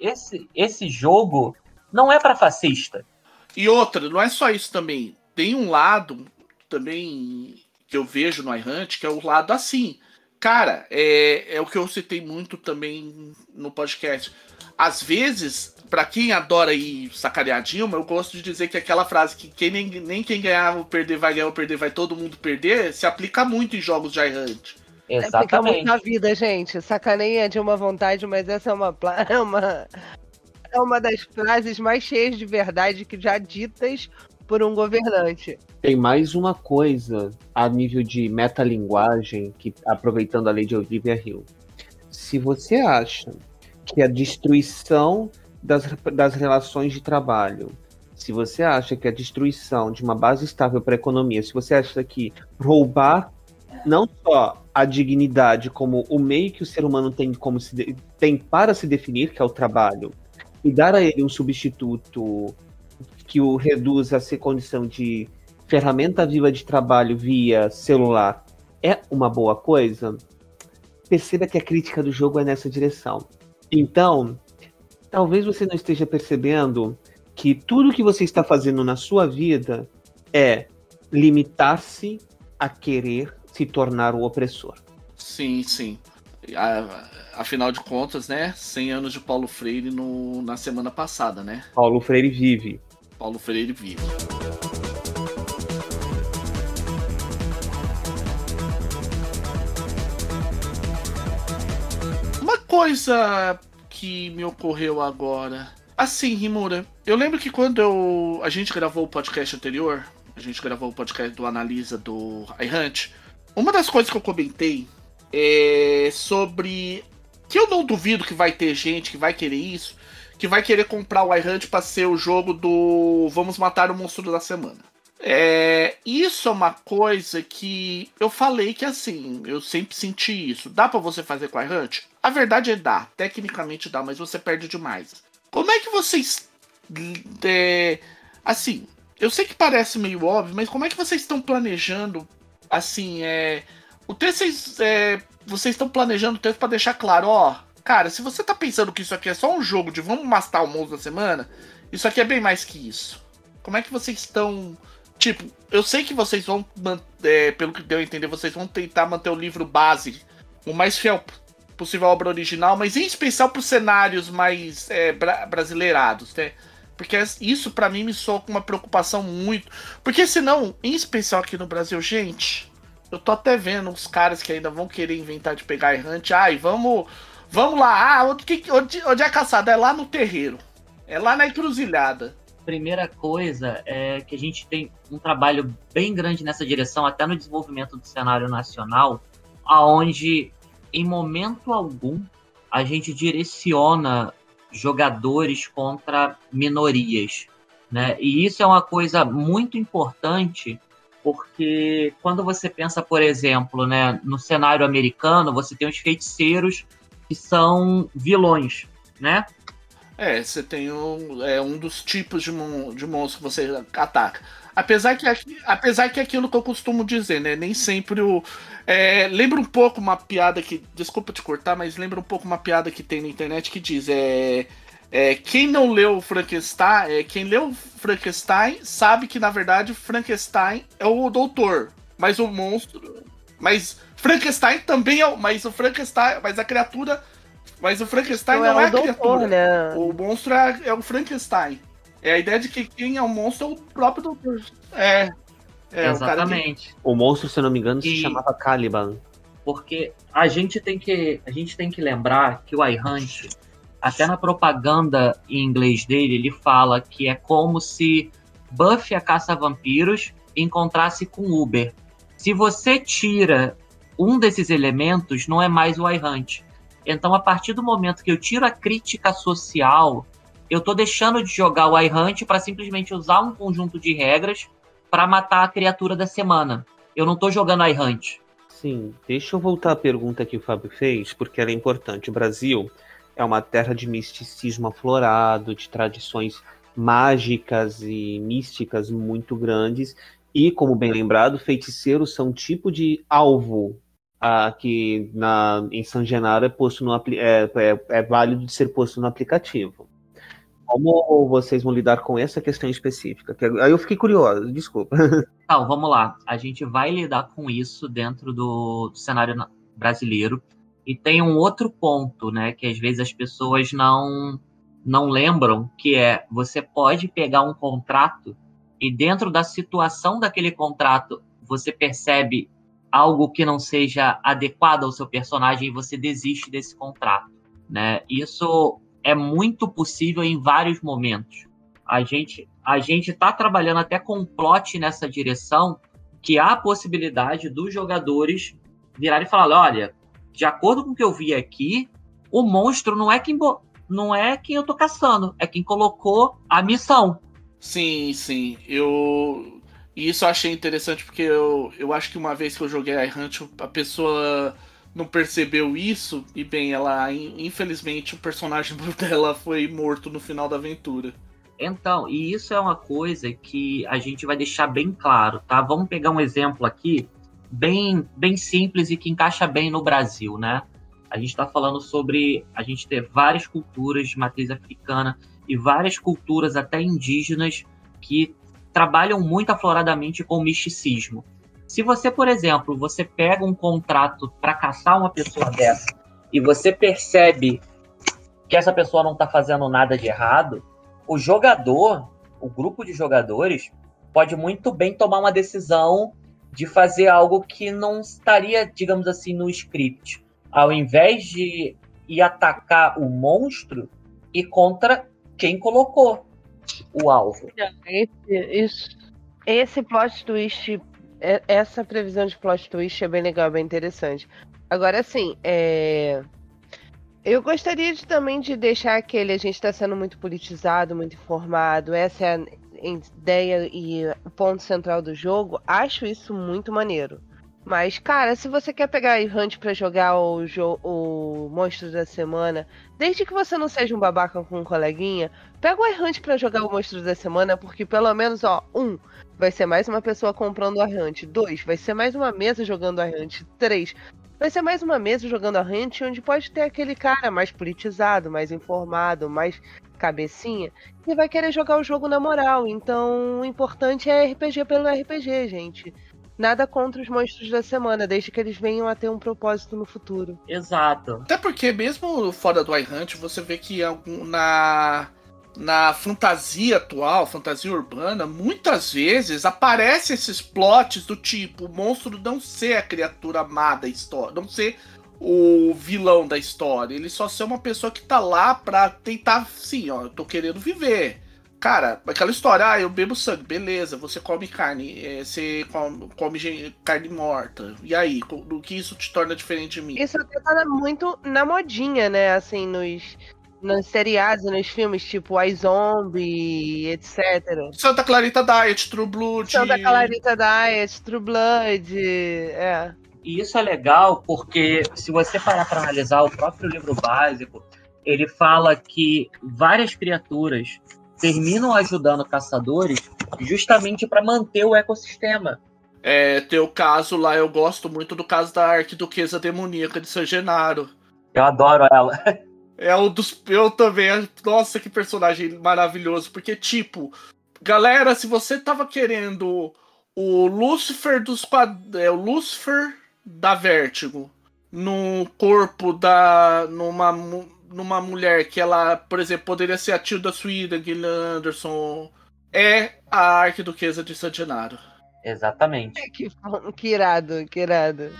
S6: Esse, esse jogo não é para fascista.
S3: E outra, não é só isso também. Tem um lado também que eu vejo no iHunt, que é o lado assim. Cara, é, é o que eu citei muito também no podcast. Às vezes, para quem adora ir sacanear Dilma, eu gosto de dizer que aquela frase que quem nem, nem quem ganhar ou perder vai ganhar ou perder vai todo mundo perder, se aplica muito em jogos de iHunt.
S5: Exatamente. É na vida, gente. Sacaneia de uma vontade, mas essa é uma, é uma é uma das frases mais cheias de verdade que já ditas por um governante.
S4: Tem mais uma coisa a nível de metalinguagem, que aproveitando a lei de Olivia Hill. Se você acha que a destruição das, das relações de trabalho, se você acha que a destruição de uma base estável para a economia, se você acha que roubar não só a dignidade como o meio que o ser humano tem como se tem para se definir, que é o trabalho, e dar a ele um substituto que o reduz a ser condição de ferramenta viva de trabalho via celular é uma boa coisa, perceba que a crítica do jogo é nessa direção. Então, talvez você não esteja percebendo que tudo que você está fazendo na sua vida é limitar-se a querer se tornar o opressor.
S3: Sim, sim. Afinal de contas, né? 100 anos de Paulo Freire no, na semana passada, né?
S4: Paulo Freire vive.
S3: Paulo Freire vive. Uma coisa que me ocorreu agora. Assim, Rimura, eu lembro que quando eu, a gente gravou o podcast anterior, a gente gravou o podcast do Analisa do iHunt, uma das coisas que eu comentei é sobre que eu não duvido que vai ter gente que vai querer isso, que vai querer comprar o iHunt para ser o jogo do Vamos Matar o Monstro da Semana. É, isso é uma coisa que eu falei que assim, eu sempre senti isso. Dá para você fazer com a iHunt? A verdade é dá, tecnicamente dá, mas você perde demais. Como é que vocês é, assim, eu sei que parece meio óbvio, mas como é que vocês estão planejando assim, é o texto é, vocês estão planejando o texto para deixar claro, ó, cara, se você tá pensando que isso aqui é só um jogo de vamos mastar o monstro da semana, isso aqui é bem mais que isso. Como é que vocês estão. Tipo, eu sei que vocês vão, é, pelo que deu a entender, vocês vão tentar manter o livro base o mais fiel possível à obra original, mas em especial para os cenários mais é, bra brasileirados, né? Porque isso para mim me soa com uma preocupação muito. Porque senão, em especial aqui no Brasil, gente, eu tô até vendo uns caras que ainda vão querer inventar de pegar errante. Ai, vamos Vamos lá, ah, onde, onde, onde é caçada? É lá no terreiro. É lá na encruzilhada.
S6: Primeira coisa é que a gente tem um trabalho bem grande nessa direção, até no desenvolvimento do cenário nacional, aonde em momento algum a gente direciona jogadores contra minorias, né? E isso é uma coisa muito importante porque quando você pensa, por exemplo, né, no cenário americano, você tem os feiticeiros que são vilões, né?
S3: É, você tem um, é, um dos tipos de, mon de monstro que você ataca. Apesar que, apesar que é aquilo que eu costumo dizer, né? Nem sempre o. É, lembra um pouco uma piada que. Desculpa te cortar, mas lembra um pouco uma piada que tem na internet que diz: é, é quem não leu Frankenstein. É, quem leu Frankenstein sabe que, na verdade, Frankenstein é o doutor. Mas o monstro. Mas Frankenstein também é. Mas o Frankenstein. Mas a criatura. Mas o Frankenstein não, não é, é a doutor, criatura. Né? O monstro é, é, o Frankenstein. É a ideia de que quem é o monstro é o próprio doutor. É.
S6: é Exatamente.
S4: O, o, monstro, se eu não me engano, e... se chamava Caliban.
S6: Porque a gente tem que. A gente tem que lembrar que o iHunt, até na propaganda em inglês dele, ele fala que é como se Buffy a caça vampiros encontrasse com Uber. Se você tira um desses elementos, não é mais o iHunt. Então, a partir do momento que eu tiro a crítica social, eu estou deixando de jogar o iHunt para simplesmente usar um conjunto de regras para matar a criatura da semana. Eu não estou jogando iHunt.
S4: Sim, deixa eu voltar à pergunta que o Fábio fez, porque ela é importante. O Brasil é uma terra de misticismo aflorado, de tradições mágicas e místicas muito grandes. E, como bem lembrado, feiticeiros são um tipo de alvo que na, em San Genaro é, posto no, é, é, é válido de ser posto no aplicativo. Como vocês vão lidar com essa questão específica? Aí eu fiquei curioso, desculpa.
S6: Então, vamos lá. A gente vai lidar com isso dentro do, do cenário brasileiro. E tem um outro ponto, né, que às vezes as pessoas não não lembram, que é você pode pegar um contrato e dentro da situação daquele contrato você percebe algo que não seja adequado ao seu personagem e você desiste desse contrato, né? Isso é muito possível em vários momentos. A gente a gente está trabalhando até com um plot nessa direção que há a possibilidade dos jogadores virarem e falar, olha, de acordo com o que eu vi aqui, o monstro não é quem não é quem eu tô caçando, é quem colocou a missão.
S3: Sim, sim. Eu isso eu achei interessante porque eu, eu acho que uma vez que eu joguei iHunt, a pessoa não percebeu isso e bem, ela infelizmente o personagem dela foi morto no final da aventura.
S6: Então, e isso é uma coisa que a gente vai deixar bem claro, tá? Vamos pegar um exemplo aqui bem, bem simples e que encaixa bem no Brasil, né? A gente está falando sobre a gente ter várias culturas de matriz africana e várias culturas até indígenas que trabalham muito afloradamente com misticismo. Se você, por exemplo, você pega um contrato para caçar uma pessoa dessa e você percebe que essa pessoa não está fazendo nada de errado, o jogador, o grupo de jogadores, pode muito bem tomar uma decisão de fazer algo que não estaria, digamos assim, no script. Ao invés de ir atacar o monstro, e contra quem colocou o alvo.
S5: Esse, esse plot twist, é, essa previsão de plot twist é bem legal, bem interessante. Agora, assim, é... eu gostaria de, também de deixar aquele. A gente está sendo muito politizado, muito informado. Essa é a ideia e o ponto central do jogo, acho isso muito maneiro. Mas, cara, se você quer pegar Hunt para jogar o, o Monstro da Semana, desde que você não seja um babaca com um coleguinha, pega o iHunt para jogar o Monstro da Semana, porque pelo menos, ó, um, vai ser mais uma pessoa comprando o iHunt. Dois, vai ser mais uma mesa jogando o iHunt. Três, vai ser mais uma mesa jogando a Hunt, onde pode ter aquele cara mais politizado, mais informado, mais cabecinha, e vai querer jogar o jogo na moral. Então, o importante é RPG pelo RPG, gente. Nada contra os monstros da semana, desde que eles venham a ter um propósito no futuro.
S6: Exato.
S3: Até porque, mesmo fora do iHunt, você vê que na, na fantasia atual, fantasia urbana, muitas vezes aparecem esses plots do tipo: o monstro não ser a criatura amada da história, não ser o vilão da história. Ele só ser uma pessoa que tá lá pra tentar, sim, ó, eu tô querendo viver. Cara, aquela história, ah, eu bebo sangue, beleza, você come carne, é, você come, come, carne morta. E aí, do que isso te torna diferente de mim?
S5: Isso até tá muito na modinha, né? Assim, nos, nos seriados, nos filmes, tipo I Zombie, etc.
S3: Santa Clarita Diet, True Blood.
S5: Santa Clarita Diet, True Blood, é.
S6: E isso é legal porque se você parar para analisar o próprio livro básico, ele fala que várias criaturas terminam ajudando caçadores justamente para manter o ecossistema.
S3: É, teu caso lá, eu gosto muito do caso da arquiduquesa demoníaca de San Genaro.
S6: Eu adoro ela.
S3: É um dos. Eu também. Nossa, que personagem maravilhoso. Porque, tipo, galera, se você tava querendo o Lucifer dos quadros. É o Lucifer da Vértigo no corpo da. numa numa mulher que ela, por exemplo, poderia ser a Tilda Sweden, Gillian Anderson, é a arquiduquesa de San Gennaro.
S6: Exatamente.
S5: Que, que irado, que irado.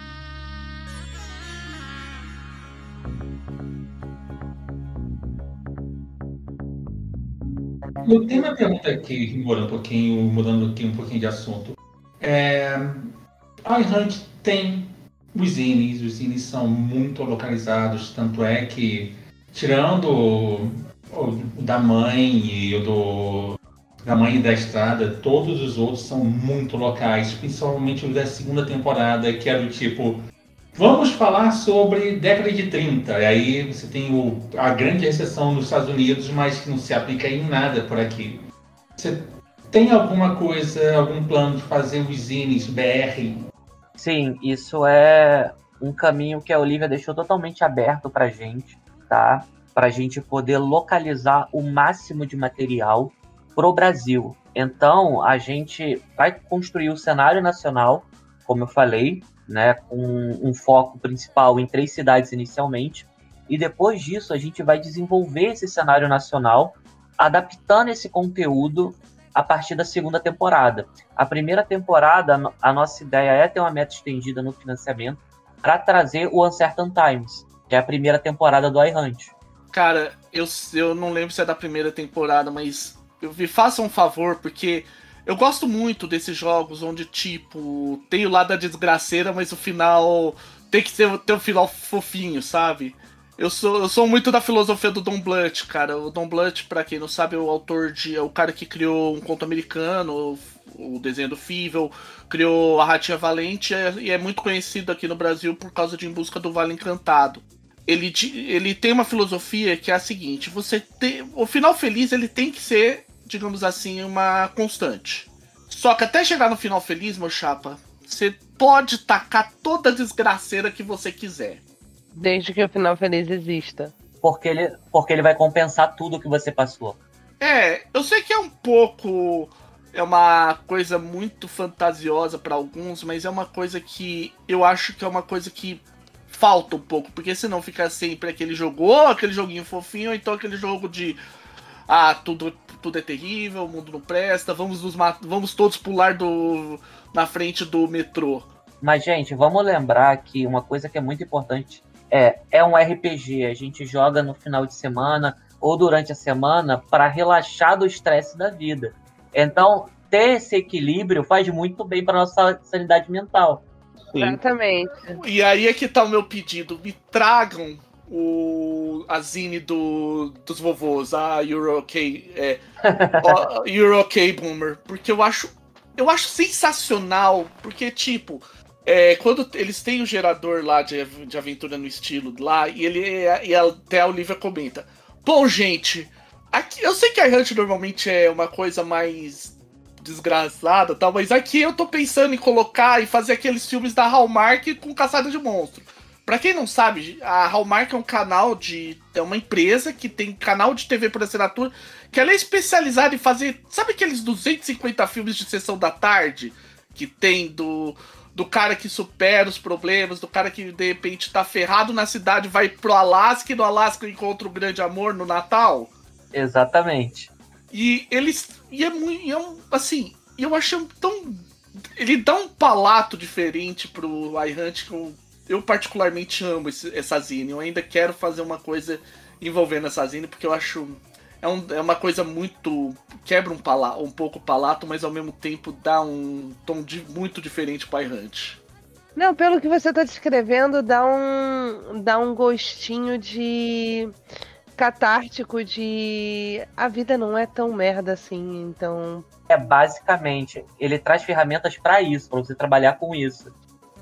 S2: Eu tenho uma pergunta aqui, mudando um pouquinho, mudando aqui um pouquinho de assunto. É, a iHunt tem os zines, os zines são muito localizados, tanto é que, tirando o, o da mãe e o do da Mãe da Estrada, todos os outros são muito locais, principalmente o da segunda temporada, que era do tipo. Vamos falar sobre década de 30. E aí você tem o, a grande recessão nos Estados Unidos, mas que não se aplica em nada por aqui. Você tem alguma coisa, algum plano de fazer os zines BR?
S6: Sim, isso é um caminho que a Olivia deixou totalmente aberto pra gente, tá? Pra gente poder localizar o máximo de material para o Brasil. Então, a gente vai construir o cenário nacional, como eu falei, né, com um foco principal em três cidades inicialmente, e depois disso a gente vai desenvolver esse cenário nacional, adaptando esse conteúdo a partir da segunda temporada. A primeira temporada, a nossa ideia é ter uma meta estendida no financiamento para trazer o Uncertain Times, que é a primeira temporada do iHunt.
S3: Cara, eu, eu não lembro se é da primeira temporada, mas me façam um favor, porque eu gosto muito desses jogos onde, tipo, tem o lado da desgraceira, mas o final tem que ter, ter um final fofinho, sabe? Eu sou, eu sou muito da filosofia do Don Bluth, cara. O Don Bluth, pra quem não sabe, é o autor de. É o cara que criou um conto americano, o, o desenho do Fível, criou a Ratinha Valente e é muito conhecido aqui no Brasil por causa de Em Busca do Vale Encantado. Ele, ele tem uma filosofia que é a seguinte: você tem. O final feliz ele tem que ser digamos assim, uma constante. Só que até chegar no final feliz, meu chapa, você pode tacar toda a desgraceira que você quiser.
S5: Desde que o final feliz exista.
S6: Porque ele, porque ele vai compensar tudo que você passou.
S3: É, eu sei que é um pouco. É uma coisa muito fantasiosa para alguns, mas é uma coisa que eu acho que é uma coisa que falta um pouco, porque senão fica sempre aquele jogo, ou aquele joguinho fofinho, ou então aquele jogo de ah, tudo tudo é terrível, o mundo não presta, vamos nos vamos todos pular do na frente do metrô.
S6: Mas gente, vamos lembrar que uma coisa que é muito importante é é um RPG, a gente joga no final de semana ou durante a semana para relaxar do estresse da vida. Então, ter esse equilíbrio faz muito bem para nossa sanidade mental.
S5: Exatamente.
S3: E aí é que tá o meu pedido. Me tragam o a zine do, dos vovôs, a Euro K, é, Euro K Boomer, porque eu acho eu acho sensacional, porque tipo, é, quando eles têm o gerador lá de, de aventura no estilo lá, e ele e até a Olivia comenta: Bom, gente, aqui eu sei que a Hunt normalmente é uma coisa mais desgraçada tal, mas aqui eu tô pensando em colocar e fazer aqueles filmes da Hallmark com caçada de monstro. Pra quem não sabe, a Hallmark é um canal de. É uma empresa que tem canal de TV por assinatura, que ela é especializada em fazer. Sabe aqueles 250 filmes de sessão da tarde? Que tem do. Do cara que supera os problemas, do cara que de repente tá ferrado na cidade, vai pro Alasca e no Alasca encontra o grande amor no Natal?
S6: Exatamente.
S3: E eles. E é muito. É um, assim, eu acho tão. Ele dá um palato diferente pro iHunt que eu eu particularmente amo esse, essa zine. Eu ainda quero fazer uma coisa envolvendo essa zine, porque eu acho. É, um, é uma coisa muito. quebra um, pala, um pouco o palato, mas ao mesmo tempo dá um tom de, muito diferente para Hunt.
S5: Não, pelo que você está descrevendo, dá um, dá um gostinho de catártico de a vida não é tão merda assim, então.
S6: É basicamente, ele traz ferramentas para isso, para você trabalhar com isso.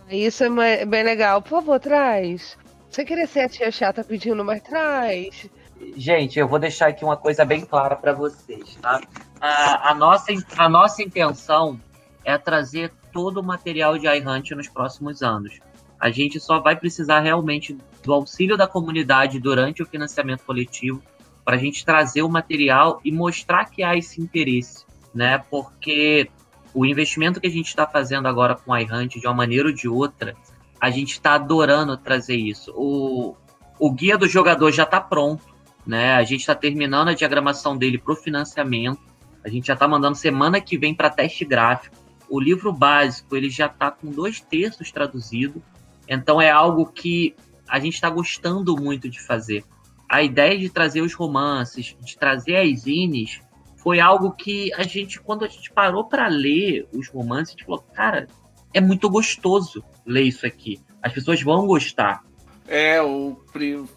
S5: Isso é bem legal. Por favor, traz. Você queria ser a tia chata pedindo, mas traz.
S6: Gente, eu vou deixar aqui uma coisa bem clara para vocês, tá? A, a, nossa, a nossa intenção é trazer todo o material de iHunt nos próximos anos. A gente só vai precisar realmente do auxílio da comunidade durante o financiamento coletivo para a gente trazer o material e mostrar que há esse interesse, né? Porque o investimento que a gente está fazendo agora com o iHunt, de uma maneira ou de outra, a gente está adorando trazer isso. O, o guia do jogador já está pronto, né? A gente está terminando a diagramação dele para o financiamento. A gente já está mandando semana que vem para teste gráfico. O livro básico ele já está com dois terços traduzido. Então é algo que a gente está gostando muito de fazer. A ideia de trazer os romances, de trazer as zines, foi algo que a gente, quando a gente parou para ler os romances, a gente falou, cara, é muito gostoso ler isso aqui. As pessoas vão gostar.
S3: É, o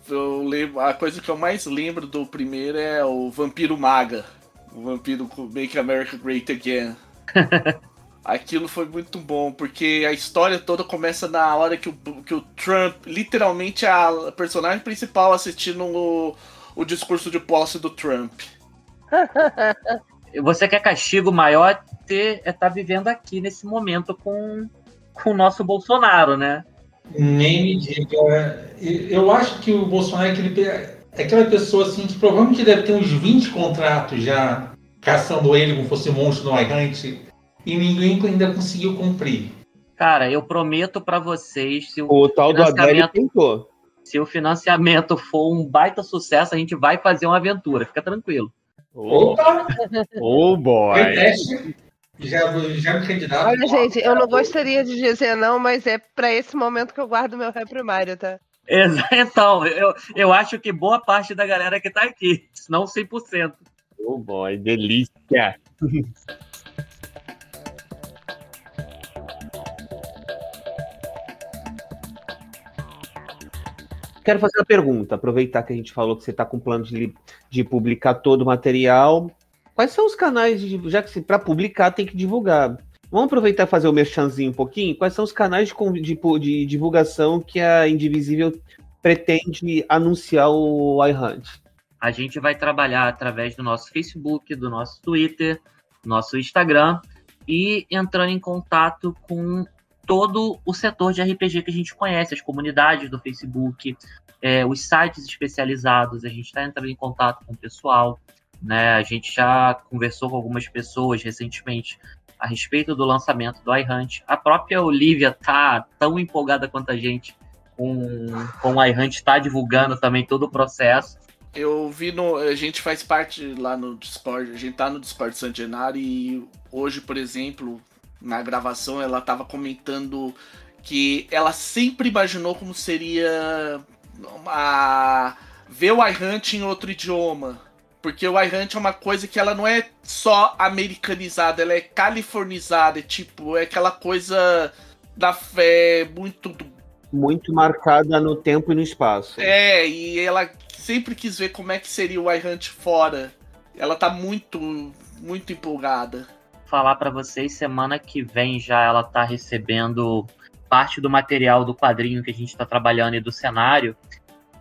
S3: eu lembro, a coisa que eu mais lembro do primeiro é o Vampiro Maga. O Vampiro Make America Great Again. Aquilo foi muito bom, porque a história toda começa na hora que o, que o Trump, literalmente a personagem principal assistindo o, o discurso de posse do Trump.
S6: Você quer castigo maior ter, é estar tá vivendo aqui nesse momento com, com o nosso Bolsonaro, né?
S2: Nem me diga. Eu acho que o Bolsonaro é, aquele, é aquela pessoa assim que provavelmente deve ter uns 20 contratos já caçando ele como fosse um monstro no iHunt e ninguém ainda conseguiu cumprir.
S6: Cara, eu prometo para vocês. Se o,
S4: o tal do Adélio tentou.
S6: Se o financiamento for um baita sucesso, a gente vai fazer uma aventura. Fica tranquilo.
S2: Opa!
S4: oh boy!
S2: Já, já me candidato.
S5: Olha, gente, eu não gostaria de dizer não, mas é para esse momento que eu guardo meu ré primário, tá?
S6: Então, eu, eu acho que boa parte da galera que tá aqui, se não 100%.
S4: Oh boy, delícia! Quero fazer uma pergunta, aproveitar que a gente falou que você está com plano de, de publicar todo o material. Quais são os canais, de, já que para publicar tem que divulgar? Vamos aproveitar e fazer o merchanzinho um pouquinho? Quais são os canais de, de, de divulgação que a Indivisível pretende anunciar o iHunt?
S6: A gente vai trabalhar através do nosso Facebook, do nosso Twitter, nosso Instagram e entrando em contato com todo o setor de RPG que a gente conhece, as comunidades do Facebook, é, os sites especializados, a gente está entrando em contato com o pessoal, né? A gente já conversou com algumas pessoas recentemente a respeito do lançamento do iHunt. A própria Olivia tá tão empolgada quanto a gente com, com o iHunt, está divulgando também todo o processo.
S3: Eu vi no. A gente faz parte lá no Discord, a gente tá no Discord Sangenar e hoje, por exemplo, na gravação, ela estava comentando que ela sempre imaginou como seria uma... ver o iHunt em outro idioma. Porque o iHunt é uma coisa que ela não é só americanizada, ela é californizada, é tipo, é aquela coisa da fé muito.
S4: Muito marcada no tempo e no espaço.
S3: É, e ela sempre quis ver como é que seria o iHunt fora. Ela tá muito, muito empolgada
S6: falar para vocês, semana que vem já ela tá recebendo parte do material do quadrinho que a gente está trabalhando e do cenário.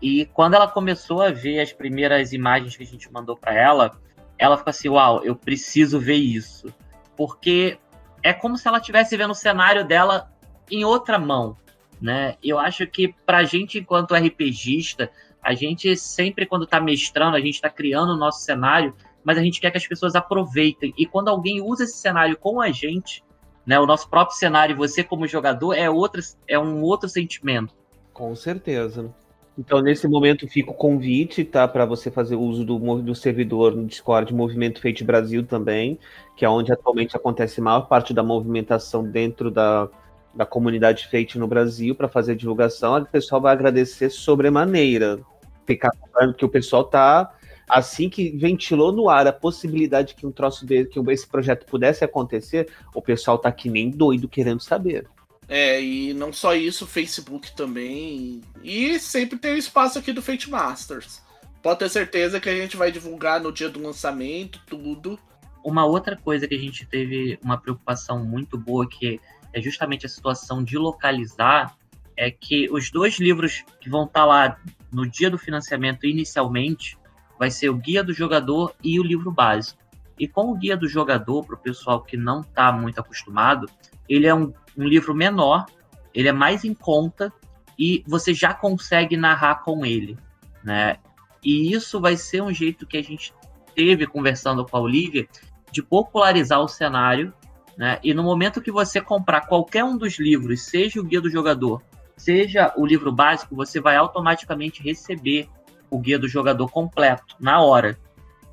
S6: E quando ela começou a ver as primeiras imagens que a gente mandou para ela, ela ficou assim: "Uau, eu preciso ver isso". Porque é como se ela estivesse vendo o cenário dela em outra mão, né? Eu acho que pra gente enquanto RPGista, a gente sempre quando tá mestrando, a gente tá criando o nosso cenário, mas a gente quer que as pessoas aproveitem. E quando alguém usa esse cenário com a gente, né, o nosso próprio cenário, você como jogador, é, outra, é um outro sentimento.
S4: Com certeza. Então, nesse momento, fica o convite, tá? Para você fazer uso do, do servidor no Discord Movimento Fate Brasil também, que é onde atualmente acontece a maior parte da movimentação dentro da, da comunidade Fate no Brasil para fazer divulgação. O pessoal vai agradecer sobremaneira. Ficar que o pessoal tá assim que ventilou no ar a possibilidade que um troço dele, que esse projeto pudesse acontecer, o pessoal tá que nem doido querendo saber.
S3: É, e não só isso, Facebook também. E sempre tem o espaço aqui do Fate Masters. Pode ter certeza que a gente vai divulgar no dia do lançamento, tudo.
S6: Uma outra coisa que a gente teve uma preocupação muito boa, que é justamente a situação de localizar, é que os dois livros que vão estar tá lá no dia do financiamento inicialmente, vai ser o guia do jogador e o livro básico. E com o guia do jogador, para o pessoal que não está muito acostumado, ele é um, um livro menor, ele é mais em conta e você já consegue narrar com ele, né? E isso vai ser um jeito que a gente teve conversando com a Olivia de popularizar o cenário, né? E no momento que você comprar qualquer um dos livros, seja o guia do jogador, seja o livro básico, você vai automaticamente receber o guia do jogador completo, na hora.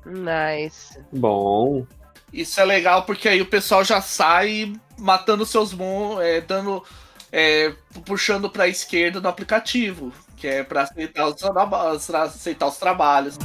S5: Nice.
S4: Bom.
S3: Isso é legal porque aí o pessoal já sai matando seus mon, é, dando. É, puxando para a esquerda no aplicativo, que é para aceitar, aceitar os trabalhos.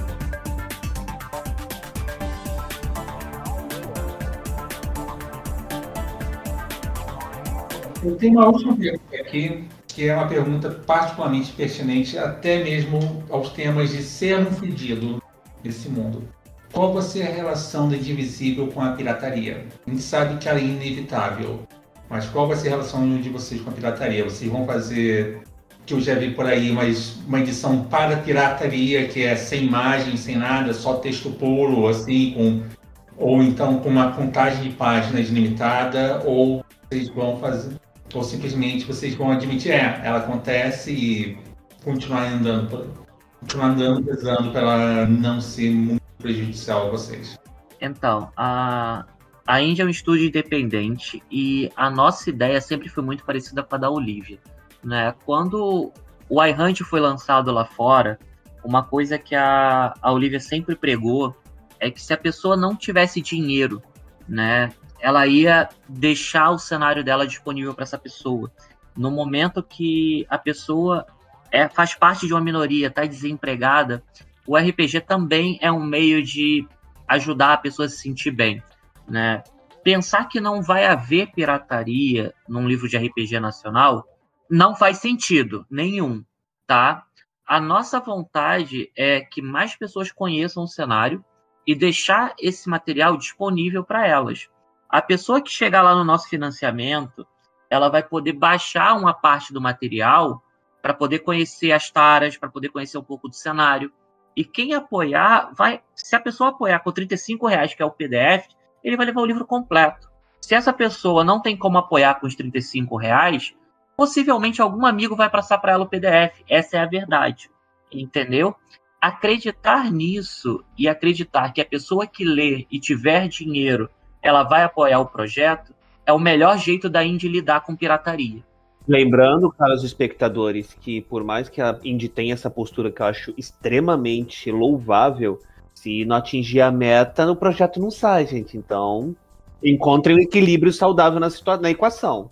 S2: Eu tenho uma última pergunta aqui, que é uma pergunta particularmente pertinente até mesmo aos temas de ser um fudido desse mundo. Qual vai ser a relação do indivisível com a pirataria? A gente sabe que ela é inevitável, mas qual vai ser a relação de vocês com a pirataria? Vocês vão fazer, que eu já vi por aí, mas uma edição para pirataria, que é sem imagem, sem nada, só texto puro, assim, com ou então com uma contagem de páginas limitada, ou vocês vão fazer, ou simplesmente vocês vão admitir, é, ela acontece e continuar andando, continuar andando, pesando para ela não ser muito prejudicial a vocês.
S6: Então, a, a Índia é um estúdio independente e a nossa ideia sempre foi muito parecida com a da Olivia. Né? Quando o iHunt foi lançado lá fora, uma coisa que a, a Olivia sempre pregou é que se a pessoa não tivesse dinheiro, né, ela ia deixar o cenário dela disponível para essa pessoa. No momento que a pessoa é, faz parte de uma minoria, está desempregada, o RPG também é um meio de ajudar a pessoa a se sentir bem. Né? Pensar que não vai haver pirataria num livro de RPG nacional não faz sentido nenhum, tá? A nossa vontade é que mais pessoas conheçam o cenário e deixar esse material disponível para elas. A pessoa que chegar lá no nosso financiamento, ela vai poder baixar uma parte do material para poder conhecer as taras, para poder conhecer um pouco do cenário. E quem apoiar, vai, se a pessoa apoiar com 35 reais, que é o PDF, ele vai levar o livro completo. Se essa pessoa não tem como apoiar com os 35 reais, possivelmente algum amigo vai passar para ela o PDF. Essa é a verdade. Entendeu? Acreditar nisso e acreditar que a pessoa que lê e tiver dinheiro, ela vai apoiar o projeto, é o melhor jeito da Indy lidar com pirataria.
S4: Lembrando, caros espectadores, que por mais que a Indy tenha essa postura que eu acho extremamente louvável, se não atingir a meta, o projeto não sai, gente. Então, encontrem um equilíbrio saudável na, situação, na equação.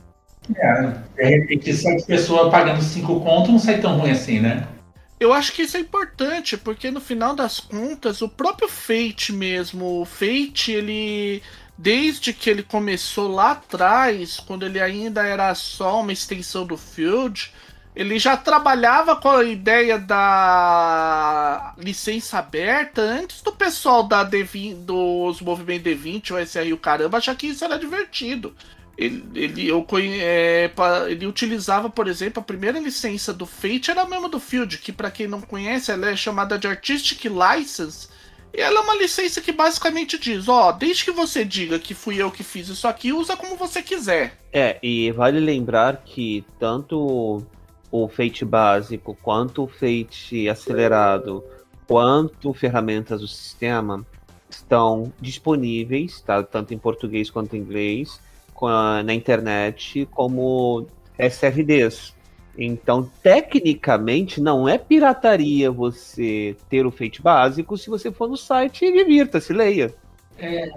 S2: É, de repente, essa pessoa pagando cinco contos não sai tão ruim assim, né?
S3: Eu acho que isso é importante, porque no final das contas, o próprio Fate mesmo, o Fate, ele. Desde que ele começou lá atrás, quando ele ainda era só uma extensão do Field, ele já trabalhava com a ideia da licença aberta antes do pessoal da D20, dos movimentos D20, o SR o caramba, achar que isso era divertido. Ele, ele, eu, é, ele utilizava, por exemplo, a primeira licença do Fate era a mesma do Field, que para quem não conhece, ela é chamada de Artistic License. Ela é uma licença que basicamente diz, ó, desde que você diga que fui eu que fiz isso aqui, usa como você quiser.
S4: É, e vale lembrar que tanto o Fate básico, quanto o Fate acelerado, quanto ferramentas do sistema estão disponíveis, tá? tanto em português quanto em inglês, na internet como SRDs. Então, tecnicamente, não é pirataria você ter o Fate básico se você for no site e divirta-se, leia.
S2: É,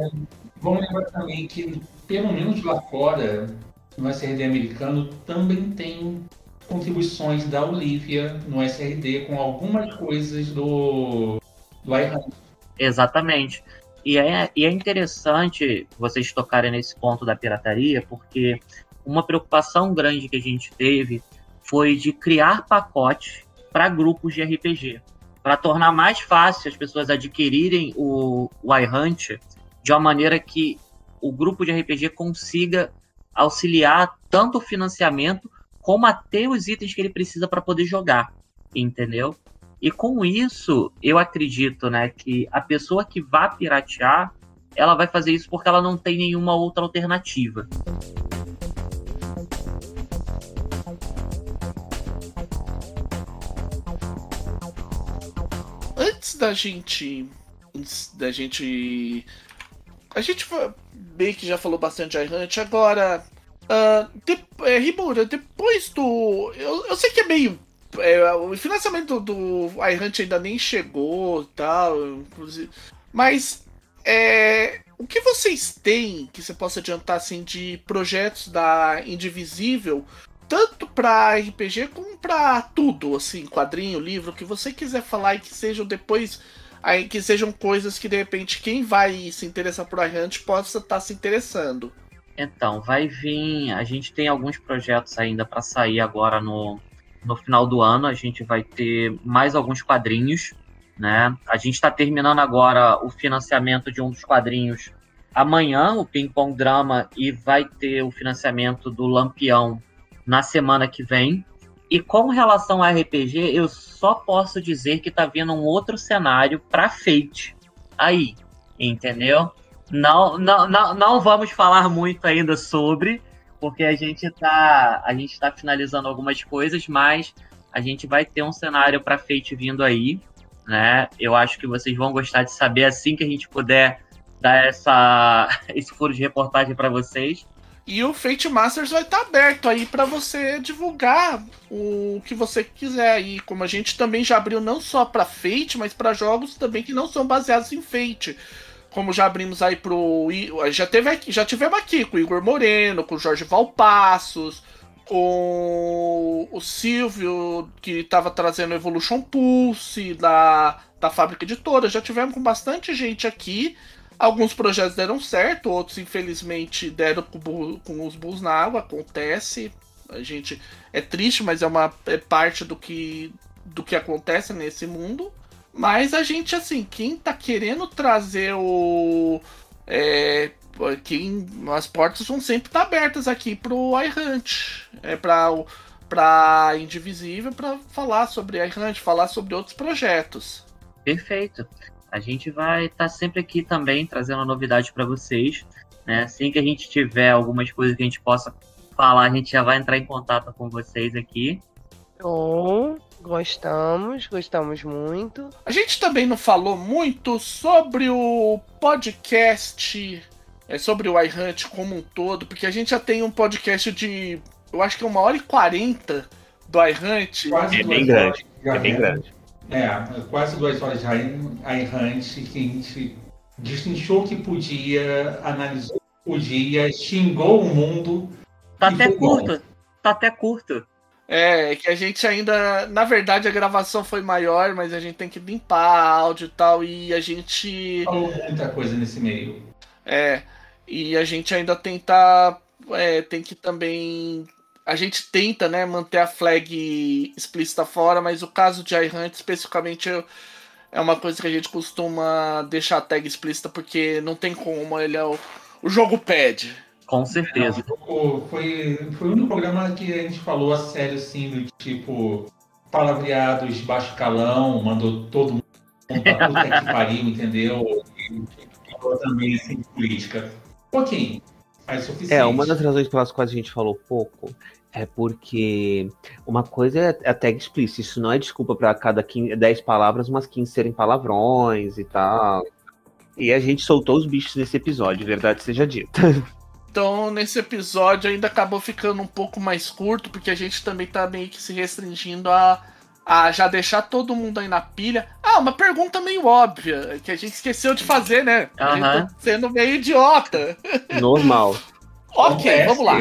S2: vamos lembrar também que, pelo menos lá fora, no SRD americano, também tem contribuições da Olivia no SRD com algumas coisas do, do iHunt.
S6: Exatamente. E é, e é interessante vocês tocarem nesse ponto da pirataria, porque uma preocupação grande que a gente teve foi de criar pacotes para grupos de RPG, para tornar mais fácil as pessoas adquirirem o, o iHunt de uma maneira que o grupo de RPG consiga auxiliar tanto o financiamento como a ter os itens que ele precisa para poder jogar, entendeu? E com isso, eu acredito, né, que a pessoa que vá piratear, ela vai fazer isso porque ela não tem nenhuma outra alternativa.
S3: Antes da gente antes da gente a gente bem que já falou bastante de iHunt, agora Uh, de, é, Rimura, depois do. Eu, eu sei que é meio. É, o financiamento do iHunt ainda nem chegou tal. Inclusive, mas. É, o que vocês têm que você possa adiantar assim, de projetos da Indivisível, tanto para RPG como para tudo, assim, quadrinho, livro, que você quiser falar e que sejam depois aí que sejam coisas que de repente quem vai se interessar por iHunt possa estar tá se interessando.
S6: Então, vai vir. A gente tem alguns projetos ainda para sair agora no, no final do ano. A gente vai ter mais alguns quadrinhos, né? A gente está terminando agora o financiamento de um dos quadrinhos amanhã, o Ping Pong Drama, e vai ter o financiamento do Lampião na semana que vem. E com relação a RPG, eu só posso dizer que tá vindo um outro cenário para Fate aí, entendeu? Não, não, não, não vamos falar muito ainda sobre, porque a gente tá, a gente tá finalizando algumas coisas, mas a gente vai ter um cenário para Fate vindo aí, né? Eu acho que vocês vão gostar de saber assim que a gente puder dar essa esse furo de reportagem para vocês.
S3: E o Fate Masters vai estar tá aberto aí para você divulgar o que você quiser aí. Como a gente também já abriu não só para Fate, mas para jogos também que não são baseados em Fate. Como já abrimos aí pro. Já, teve aqui, já tivemos aqui com o Igor Moreno, com o Jorge Valpassos, com o Silvio, que estava trazendo Evolution Pulse da, da fábrica editora. Já tivemos com bastante gente aqui Alguns projetos deram certo, outros infelizmente deram com, com os bulls na água, acontece. A gente é triste, mas é uma é parte do que do que acontece nesse mundo. Mas a gente assim, quem tá querendo trazer o é, quem, as portas vão sempre estar tá abertas aqui pro iHunt. É para para Indivisível para falar sobre iHunt, falar sobre outros projetos.
S6: Perfeito. A gente vai estar tá sempre aqui também trazendo novidade para vocês. Né? Assim que a gente tiver algumas coisas que a gente possa falar, a gente já vai entrar em contato com vocês aqui.
S5: Bom, gostamos, gostamos muito.
S3: A gente também não falou muito sobre o podcast, é, sobre o iHunt como um todo, porque a gente já tem um podcast de, eu acho que é uma hora e quarenta do iHunt.
S4: É bem grande, é bem grande.
S2: É, quase duas horas de iHunt que a gente destrinchou que podia, analisou que podia, xingou o mundo.
S6: Tá até curto. Bom. Tá até curto.
S3: É, que a gente ainda. Na verdade, a gravação foi maior, mas a gente tem que limpar áudio e tal, e a gente.
S2: Falou muita coisa nesse meio.
S3: É, e a gente ainda tenta. É, tem que também a gente tenta, né, manter a flag explícita fora, mas o caso de iHunt especificamente é uma coisa que a gente costuma deixar a tag explícita porque não tem como, ele é o, o jogo pede.
S6: Com certeza.
S2: foi, foi o único programa que a gente falou a sério, assim, do tipo palavreados baixo calão, mandou todo mundo pra puta que pariu, entendeu? E falou também, assim, de política. Um pouquinho.
S4: É, uma das razões pelas quais a gente falou pouco é porque uma coisa é a tag explícita, isso não é desculpa para cada 15, 10 palavras, umas 15 serem palavrões e tal. E a gente soltou os bichos nesse episódio, verdade seja dita.
S3: Então, nesse episódio ainda acabou ficando um pouco mais curto, porque a gente também tá meio que se restringindo a, a já deixar todo mundo aí na pilha. Ah, uma pergunta meio óbvia, que a gente esqueceu de fazer, né? A gente tá sendo meio idiota.
S4: Normal.
S3: ok, vamos lá.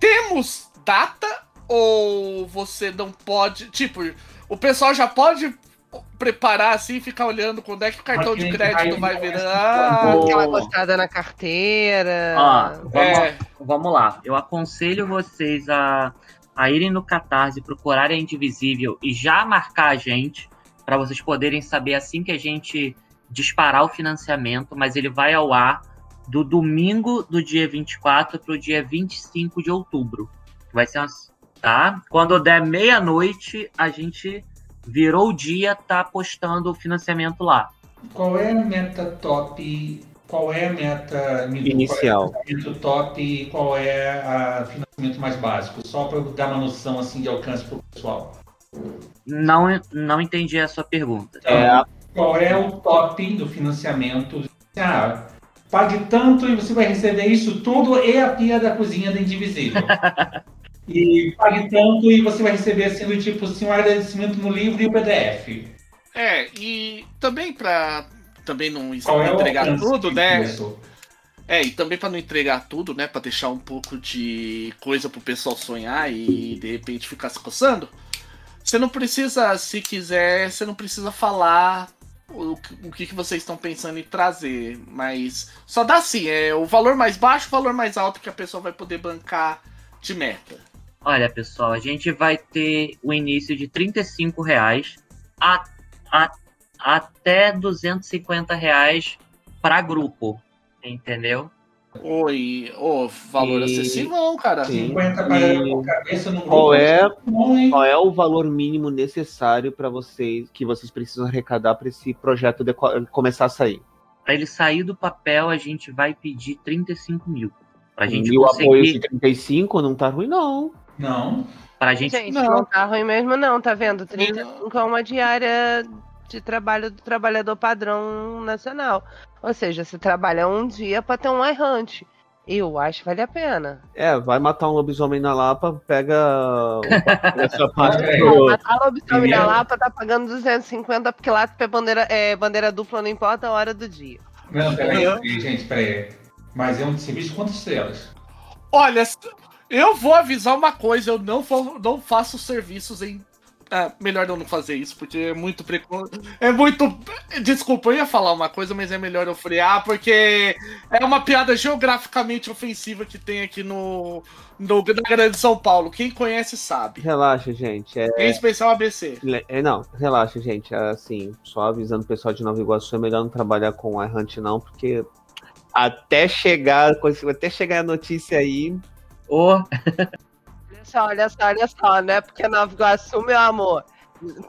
S3: Temos data ou você não pode. Tipo, o pessoal já pode preparar assim e ficar olhando quando é que o cartão de crédito vai virar.
S5: Aquela gostada na carteira.
S6: Ó, vamos, é. vamos lá. Eu aconselho vocês a, a irem no Catarse, procurarem a Indivisível e já marcar a gente, para vocês poderem saber assim que a gente disparar o financiamento, mas ele vai ao ar do domingo do dia 24 para o dia 25 de outubro. Vai ser umas. Tá? Quando der meia-noite, a gente virou o dia, tá postando o financiamento lá.
S2: Qual é a meta top? Qual é a meta
S4: inicial?
S2: Qual é top e qual é o financiamento mais básico? Só para dar uma noção assim de alcance para o pessoal.
S6: Não, não entendi a sua pergunta.
S2: É, qual é o top do financiamento? Ah, pague tanto e você vai receber isso tudo e a pia da cozinha da Indivisível. e pague tanto e você vai receber assim do tipo assim, um agradecimento no livro e o PDF.
S3: É, e também para também não é entregar tudo, né? É, e também para não entregar tudo, né, para deixar um pouco de coisa pro pessoal sonhar e de repente ficar se coçando. Você não precisa, se quiser, você não precisa falar o, o que, que vocês estão pensando em trazer, mas só dá assim, é o valor mais baixo, o valor mais alto que a pessoa vai poder bancar de meta.
S6: Olha, pessoal, a gente vai ter o início de 35 reais a, a, até 250 reais para grupo, entendeu?
S3: Oi, ô, valor
S4: E-
S3: acessível, cara.
S4: Sim.
S2: 50 para
S4: E
S2: por cabeça no
S4: Qual é,
S2: Bom,
S4: qual é o valor mínimo necessário para vocês que vocês precisam arrecadar para esse projeto deco- começar a sair?
S6: Para ele sair do papel, a gente vai pedir 35 mil. Pra gente
S4: e o apoio de
S6: conseguir.
S4: 35 não tá ruim, não.
S2: Não.
S6: Pra gente.
S5: Gente,
S3: Não.
S5: não. tá ruim mesmo não, tá vendo? 35 é uma diária de trabalho do trabalhador padrão nacional. Ou seja, você trabalha um dia pra ter um errante. Eu acho que vale a pena.
S4: É, vai matar um lobisomem na Lapa, pega essa parte pro...
S5: mas a lobisomem
S2: Primeiro-
S5: da Lapa tá pagando 250 porque lá é bandeira, é bandeira dupla, não importa a hora do dia.
S2: Não, peraí, peraí, gente, peraí. Mas é um serviço de quantas estrelas?
S3: Olha, eu vou avisar uma coisa, eu não, vou, não faço serviços em. Ah, melhor eu não fazer isso, porque é muito precon... É muito. Desculpa, eu ia falar uma coisa, mas é melhor eu frear, porque é uma piada geograficamente ofensiva que tem aqui no, no na Grande São Paulo. Quem conhece sabe.
S4: Relaxa, gente. É,
S3: Em especial ABC.
S4: é, não, relaxa, gente. É, Assim, só avisando o pessoal de Nova Iguaçu, é melhor não trabalhar com errante, não, porque até chegar, até chegar a notícia aí,
S6: Ô,
S5: Olha só, olha só, olha só, né? Porque Nova Iguaçu, meu amor,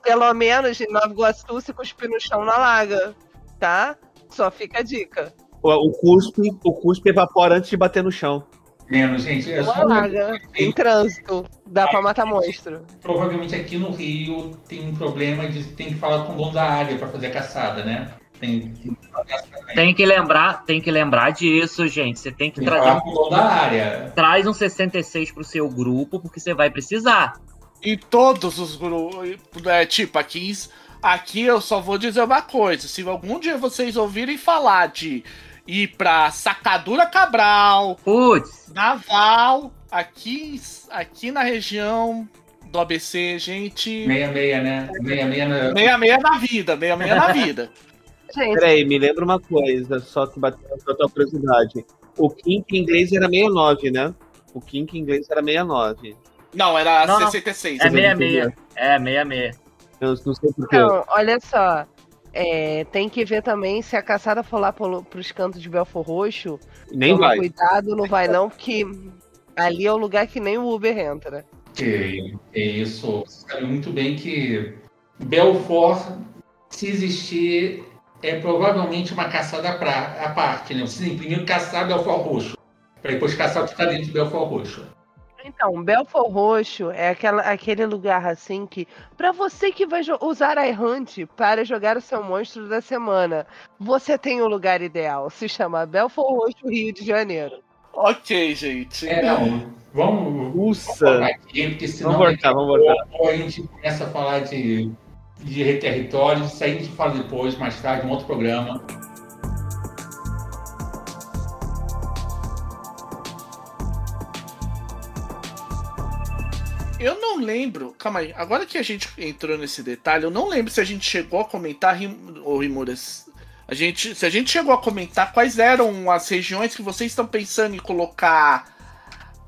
S5: pelo menos em Nova Iguaçu se cuspir no chão na laga, tá? Só fica a dica.
S4: o, o cuspe, o cuspe evapora antes de bater no chão.
S2: Menos, gente. É
S5: Uma
S2: só
S5: laga em trânsito, dá pra matar monstro.
S2: Provavelmente aqui no Rio tem um problema de tem que falar com o dono da área para fazer a caçada, né? Tem, tem
S6: tem que lembrar, tem que lembrar disso, gente. Você tem que
S2: Tem
S6: trazer.
S2: dono da área.
S6: Traz um 66 pro seu grupo, porque você vai precisar.
S3: Em todos os grupos. É, tipo, aqui, aqui eu só vou dizer uma coisa. Se algum dia vocês ouvirem falar de ir pra Sacadura Cabral,
S6: Putz,
S3: Naval, aqui, aqui na região do ABC, gente.
S2: 66, né? 66 na...
S3: Meia meia na vida, meia meia na vida.
S5: Gente,
S4: Peraí, me lembra uma coisa, só que bateu a tua curiosidade. O kink inglês era 69, né? O kink inglês era 69.
S3: Não, era
S6: Não, não.
S3: 66.
S6: é 66. É 66.
S4: Eu não sei porquê.
S5: Então, olha só. é, tem que ver também se a caçada for lá pro, pros cantos de Belfor Roxo.
S4: Nem vai.
S5: cuidado, não vai não, porque ali é o lugar que nem o Uber entra.
S2: Que é isso. Você sabe muito bem que Belfort, se existir, é provavelmente uma caçada pra, à parte, né? Você tem primeiro caçar Belfort Roxo, para depois caçar o que está dentro de Belfort Roxo.
S5: Então, Belfor Roxo é aquela, aquele lugar assim que, pra você que vai usar a errante para jogar o seu monstro da semana, você tem o lugar ideal. Se chama Belfor Roxo, Rio de Janeiro.
S3: Ok, gente.
S2: É, não. Vamos. vamos aqui, porque senão
S4: Vamos voltar, vamos voltar.
S2: a gente começa a falar de, de territórios, isso aí a gente fala depois, mais tarde, em outro programa.
S3: Eu não lembro. Calma aí. Agora que a gente entrou nesse detalhe, eu não lembro se a gente chegou a comentar, ô Rimuras. A gente, se a gente chegou a comentar quais eram as regiões que vocês estão pensando em colocar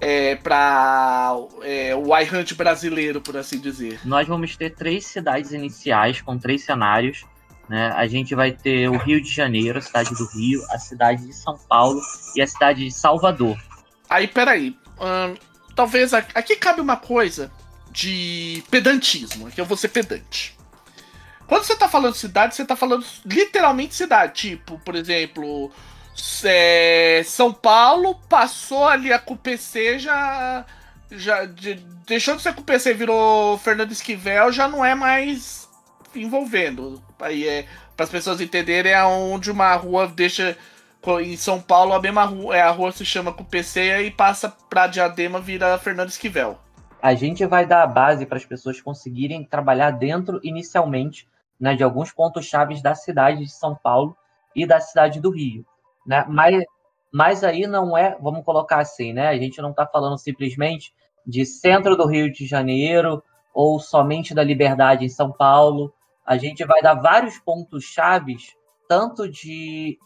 S3: é, para é, o iHunt brasileiro, por assim dizer.
S6: Nós vamos ter três cidades iniciais com três cenários. Né? A gente vai ter o Rio de Janeiro, a cidade do Rio, a cidade de São Paulo e a cidade de Salvador.
S3: Aí, peraí. ahn, talvez aqui cabe uma coisa de pedantismo. Aqui eu vou ser pedante. Quando você tá falando cidade, você tá falando literalmente cidade. Tipo, por exemplo, é, São Paulo passou ali a CUPC, já. já de- deixou de ser CUPC, virou Fernando Esquivel, já não é mais envolvendo. Aí é. Para as pessoas entenderem, é onde uma rua deixa Em São Paulo, a mesma rua, é, a rua se chama Cupeceia e passa pra Diadema, vira Fernando Esquivel.
S6: A gente vai dar a base para as pessoas conseguirem trabalhar dentro, inicialmente, né, de alguns pontos chaves da cidade de São Paulo e da cidade do Rio. Né? Mas, mas aí não é, vamos colocar assim, né? A gente não está falando simplesmente de centro do Rio de Janeiro ou somente da Liberdade em São Paulo. a gente vai dar vários pontos chaves, tanto de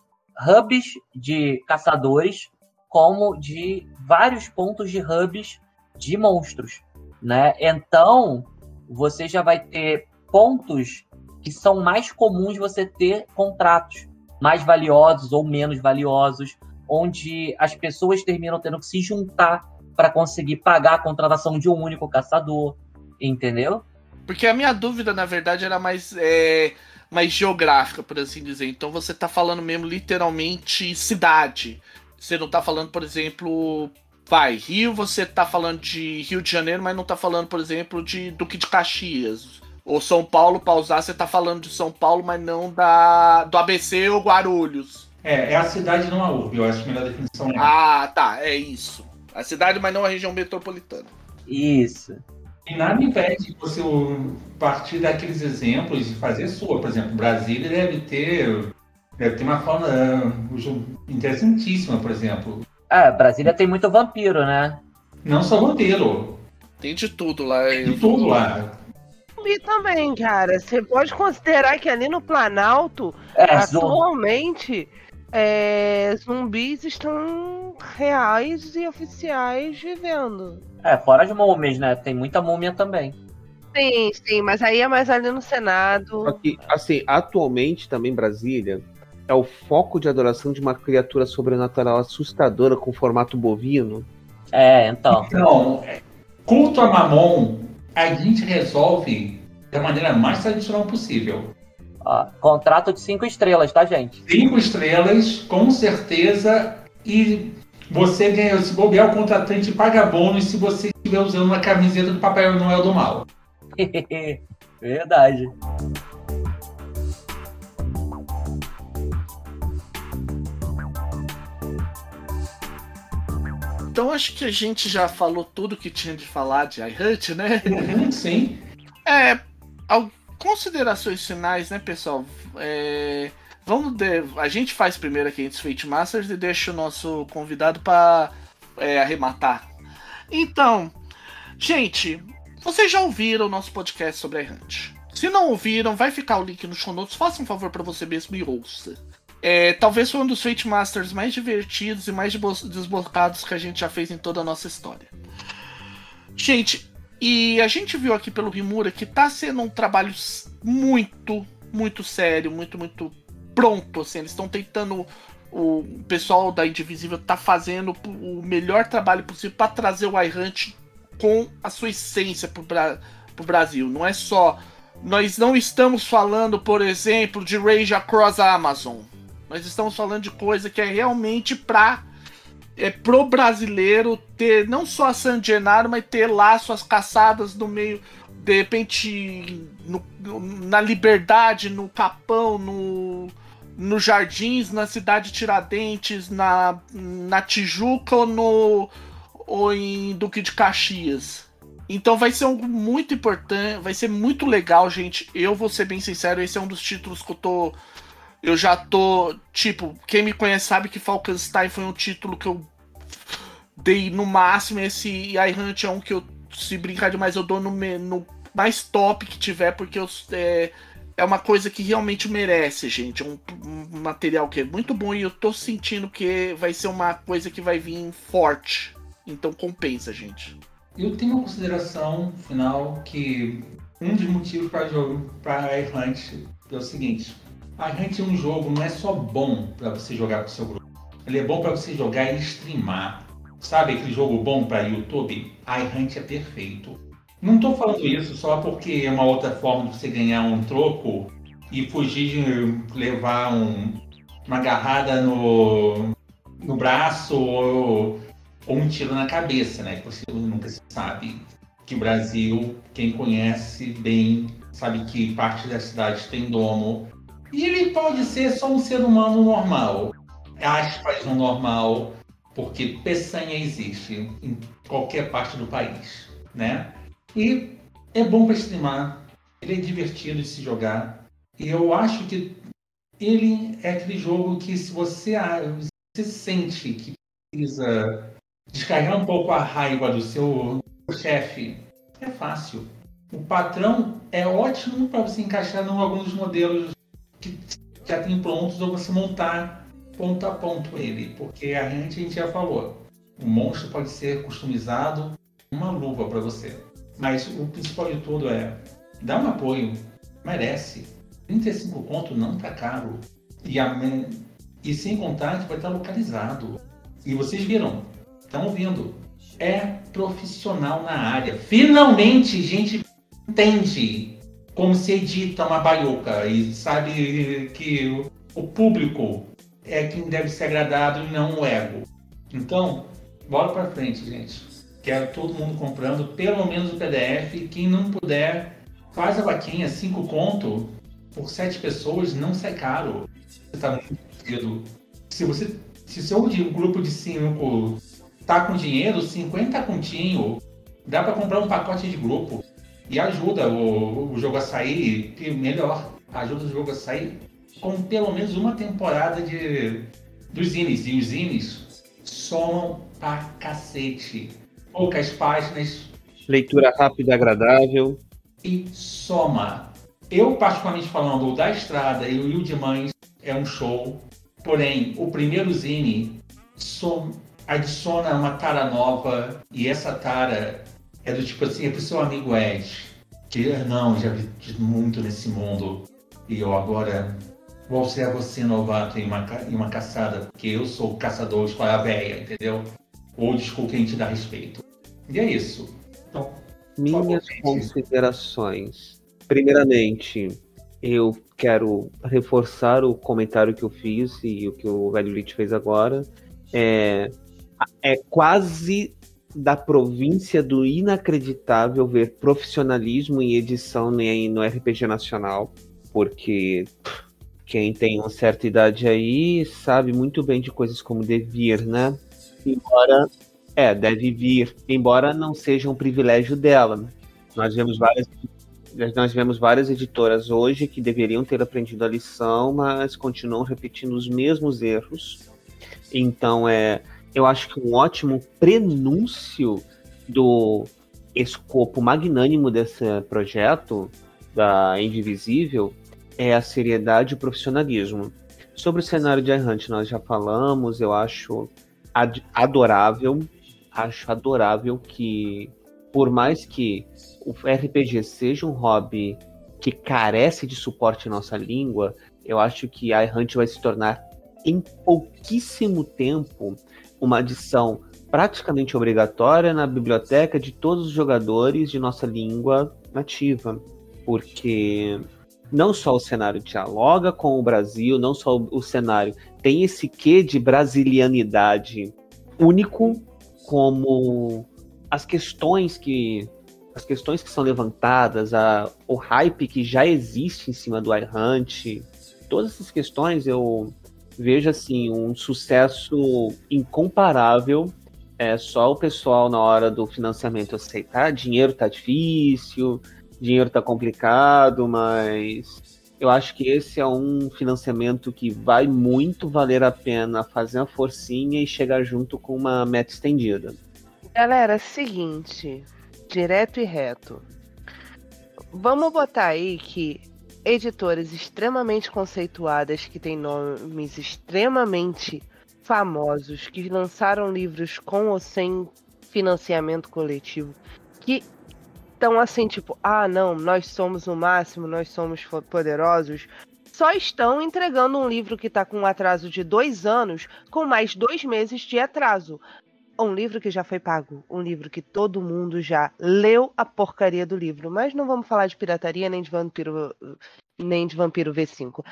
S6: hubs de caçadores, como de vários pontos de hubs de monstros, né? Então, você já vai ter pontos que são mais comuns você ter contratos mais valiosos ou menos valiosos, onde as pessoas terminam tendo que se juntar para conseguir pagar a contratação de um único caçador, entendeu?
S3: Porque a minha dúvida, na verdade, era mais, é, mais geográfica, por assim dizer. Então você tá falando mesmo literalmente cidade. Você não tá falando, por exemplo, vai, Rio, você tá falando de Rio de Janeiro, mas não tá falando, por exemplo, de Duque de Caxias. Ou São Paulo, pra usar, você tá falando de São Paulo, mas não da, do ABC ou Guarulhos.
S2: É, é a cidade, não a urbe, eu acho que a melhor definição é.
S3: Ah, tá, é isso. A cidade, mas não a região metropolitana.
S6: Isso.
S2: E nada impede você partir daqueles exemplos e fazer sua. Por exemplo, Brasília deve ter, deve ter uma fauna interessantíssima, por exemplo.
S6: É, Brasília tem muito vampiro, né?
S2: Não só vampiro.
S3: Tem de tudo lá.
S2: Tem de tudo lá.
S5: Também, cara, você pode considerar que ali no Planalto,
S6: É,
S5: atualmente, é, zumbis estão reais e oficiais vivendo.
S6: É, fora as múmias, né? Tem muita múmia também.
S5: Sim, sim, mas aí é mais ali no
S4: Só
S5: Senado.
S4: que, assim, atualmente também Brasília é o foco de adoração de uma criatura sobrenatural assustadora com formato bovino.
S6: É, então.
S2: Então, culto a Mamon, a gente resolve da maneira mais tradicional possível.
S6: Ó, contrato de cinco estrelas, tá, gente?
S2: Cinco estrelas, com certeza, e você ganha, se bobear, o contratante paga bônus se você estiver usando uma camiseta do Papai Noel do Mal.
S6: Verdade.
S3: Então acho que a gente já falou tudo que tinha de falar de iHunt, né?
S2: Uhum, Sim.
S3: É. Considerações finais, né, pessoal? É, vamos de- a gente faz primeiro aqui entre os Fate Masters e deixa o nosso convidado para arrematar. Então, gente, vocês já ouviram o nosso podcast sobre iHunt? Se não ouviram, vai ficar o link no show notes. Faça um favor para você mesmo e ouça. É, talvez foi um dos Fate Masters mais divertidos e mais desbo- desbocados que a gente já fez em toda a nossa história. Gente, e a gente viu aqui pelo Rimura que tá sendo um trabalho muito, muito sério, muito, muito pronto. Assim, eles estão tentando. O pessoal da Indivisível tá fazendo o melhor trabalho possível para trazer o iHunt com a sua essência pro, Bra pro Brasil. Não é só. Nós não estamos falando, por exemplo, de Rage Across a Amazon. Nós estamos falando de coisa que é realmente pra é pro brasileiro ter não só a San Gennaro, mas ter lá suas caçadas no meio, de repente, no- na Liberdade, no Capão, no, no Jardins, na cidade de Tiradentes, na, na Tijuca ou, no, ou em Duque de Caxias. Então vai ser um muito importante, vai ser muito legal, gente. Eu vou ser bem sincero, esse é um dos títulos que eu tô eu já tô, tipo, quem me conhece sabe que Falkenstein foi um título que eu dei no máximo. Esse iHunt é um que eu, se brincar demais, eu dou no, no mais top que tiver, porque eu, é, é uma coisa que realmente merece, gente. É um, um material que é muito bom e eu tô sentindo que vai ser uma coisa que vai vir forte. Então compensa, gente.
S2: Eu tenho uma consideração final que um dos motivos para jogo para iHunt é o seguinte: iHunt é um jogo não é só bom para você jogar com seu grupo, ele é bom para você jogar e streamar. Sabe aquele jogo bom para YouTube? iHunt é perfeito. Não estou falando isso só porque é uma outra forma de você ganhar um troco e fugir de levar um- uma agarrada no, no braço ou ou um tiro na cabeça, né? Você nunca se sabe. Que o Brasil, quem conhece bem, sabe que parte das cidades tem domo. E ele pode ser só um ser humano normal. Aspas no normal, porque peçanha existe em qualquer parte do país, né? E é bom para streamar, ele é divertido de se jogar. E eu acho que ele é aquele jogo que se você, você sente que precisa descarregar um pouco a raiva do seu chefe, é fácil. o patrão é ótimo para você encaixar em alguns modelos que já tem prontos ou você montar ponto a ponto ele, porque a gente, a gente já falou, o monstro pode ser customizado, uma luva para você. Mas o principal de tudo é dá um apoio, merece. 35 ponto não tá caro. E, a, e sem contar que vai estar localizado. E vocês viram, estão ouvindo. É profissional na área. Finalmente, gente entende como se edita uma baioca e sabe que o público é quem deve ser agradado e não o ego. Então, bola para frente, gente. Quero todo mundo comprando pelo menos o PDF. Quem não puder, faz a vaquinha, 5 conto por 7 pessoas, não sai caro. Você tá muito. Se você. Se seu grupo de 5 tá com dinheiro, 50 continho, dá para comprar um pacote de grupo. E ajuda o, o jogo a sair melhor. Ajuda o jogo a sair com pelo menos uma temporada de dos zines. E os zines somam pra cacete. Poucas páginas.
S4: Leitura rápida e agradável.
S2: E soma. Eu, particularmente falando, o da Estrada e o Rio de Mães é um show. Porém, o primeiro zine som, adiciona uma tara nova. E essa tara é do tipo assim, é pro seu amigo Ed. Que, não, já vi muito nesse mundo. E eu agora vou ser você novato em uma, em uma caçada, porque eu sou caçador escola velha, entendeu? Ou desculpa quem te dá respeito. E é isso. Então,
S4: Minhas considerações. Primeiramente, eu quero reforçar o comentário que eu fiz e o que o Velho Lich fez agora. É, é quase da província do inacreditável ver profissionalismo em edição no RPG nacional, porque quem tem uma certa idade aí sabe muito bem de coisas como devir, né? Embora, é, deve vir, embora não seja um privilégio dela. Né? Nós vemos várias nós vemos várias editoras hoje que deveriam ter aprendido a lição, mas continuam repetindo os mesmos erros. Então, é, eu acho que um ótimo prenúncio do escopo magnânimo desse projeto da Indivisível é a seriedade e o profissionalismo. Sobre o cenário de Errante nós já falamos, eu acho ad adorável, acho adorável que por mais que o RPG seja um hobby que carece de suporte em nossa língua, eu acho que a Errante vai se tornar em pouquíssimo tempo uma adição praticamente obrigatória na biblioteca de todos os jogadores de nossa língua nativa, porque não só o cenário dialoga com o Brasil, não só o cenário tem esse quê de brasilianidade único, como as questões que as questões que são levantadas, a, o hype que já existe em cima do iHunt, todas essas questões eu vejo assim um sucesso incomparável. É só o pessoal na hora do financiamento aceitar, dinheiro tá difícil, dinheiro tá complicado, mas eu acho que esse é um financiamento que vai muito valer a pena fazer uma forcinha e chegar junto com uma meta estendida.
S5: Galera, seguinte, direto e reto. Vamos botar aí que editoras extremamente conceituadas, que têm nomes extremamente famosos, que lançaram livros com ou sem financiamento coletivo, que estão assim, tipo, ah, não, nós somos o máximo, nós somos poderosos, só estão entregando um livro que está com um atraso de dois anos, com mais dois meses de atraso um livro que já foi pago, um livro que todo mundo já leu a porcaria do livro, mas não vamos falar de pirataria nem de vampiro nem de vampiro V5.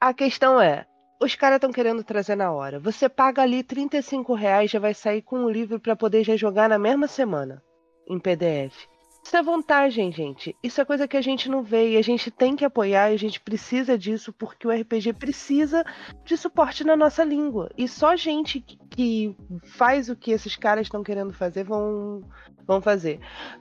S5: A questão é, os caras estão querendo trazer na hora. Você paga ali 35 reais, já vai sair com o livro para poder já jogar na mesma semana em PDF. Isso é vantagem, gente. Isso é coisa que a gente não vê e a gente tem que apoiar e a gente precisa disso porque o RPG precisa de suporte na nossa língua. E só gente que faz o que esses caras estão querendo fazer vão, vão fazer.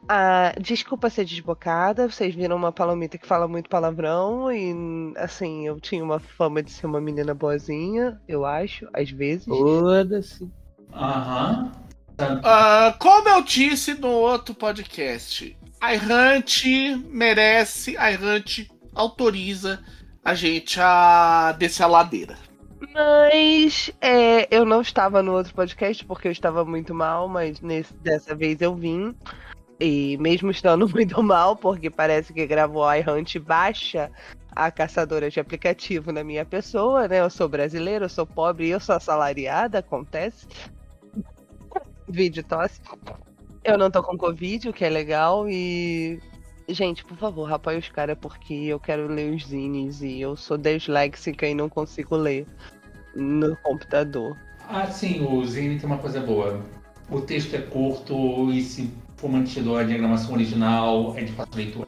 S5: Ah, desculpa ser desbocada, vocês viram uma palomita que fala muito palavrão e, assim, eu tinha uma fama de ser uma menina boazinha, eu acho, às vezes.
S4: Foda-se.
S2: Aham.
S3: Uh, como eu disse no outro podcast, a Errante merece, a Errante autoriza a gente a descer a ladeira.
S5: Mas é, eu não estava no outro podcast porque eu estava muito mal, mas nesse, dessa vez eu vim. E mesmo estando muito mal, porque parece que gravou a iHunt baixa a caçadora de aplicativo na minha pessoa, né? Eu sou brasileira, eu sou pobre e eu sou assalariada, acontece. Vídeo tosse. Eu não tô com Covid, o que é legal, e. Gente, por favor, apoie os caras porque eu quero ler os zines e eu sou disléxica e não consigo ler no computador.
S2: Ah, sim, o Zine tem uma coisa boa. O texto é curto e se for mantido a diagramação original, é de fácil leitura.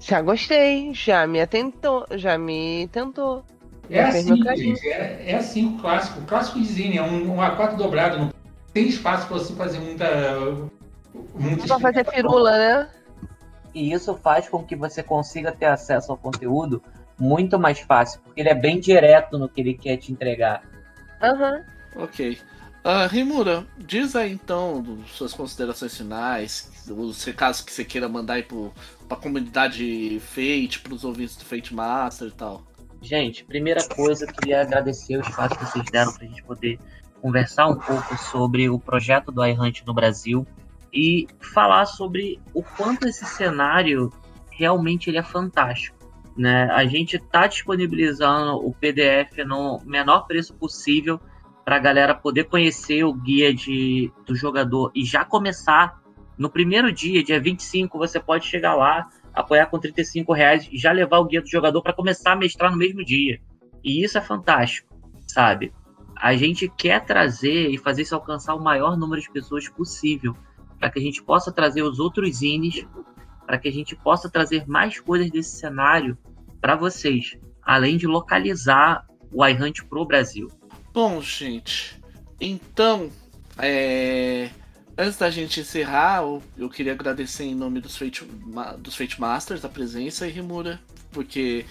S5: Já gostei, já me atentou, já me tentou.
S2: É assim, gente, é, é assim o clássico. O clássico de Zine é um, um A4 dobrado, não tem espaço para você fazer muita. muita
S5: Só fazer firula, né?
S6: E isso faz com que você consiga ter acesso ao conteúdo muito mais fácil, porque ele é bem direto no que ele quer te entregar.
S5: Aham.
S3: Ok. Ah, Rimura, diz aí então suas considerações finais, os recados que você queira mandar aí pro, pra comunidade Fate, pros ouvintes do Fate Master e tal.
S6: Gente, primeira coisa, eu queria agradecer o espaço que vocês deram para a gente poder conversar um pouco sobre o projeto do iHunt no Brasil e falar sobre o quanto esse cenário realmente ele é fantástico. Né? A gente está disponibilizando o PDF no menor preço possível para a galera poder conhecer o guia de, do jogador e já começar no primeiro dia, dia 25, você pode chegar lá, apoiar com 35 reais e já levar o guia do jogador para começar a mestrar no mesmo dia. E isso é fantástico, sabe? A gente quer trazer e fazer isso alcançar o maior número de pessoas possível, para que a gente possa trazer os outros zines, para que a gente possa trazer mais coisas desse cenário para vocês, além de localizar o iHunt pro Brasil.
S3: Bom, gente, então, é, antes da gente encerrar, eu, eu queria agradecer em nome dos Fate, dos Fate Masters a presença Rimura, porque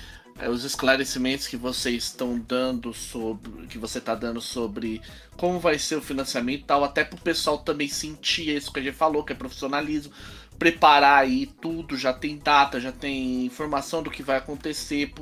S3: os esclarecimentos que vocês estão dando sobre, que você está dando sobre como vai ser o financiamento e tal, até pro pessoal também sentir isso que a gente falou, que é profissionalismo, preparar aí tudo, já tem data, já tem informação do que vai acontecer.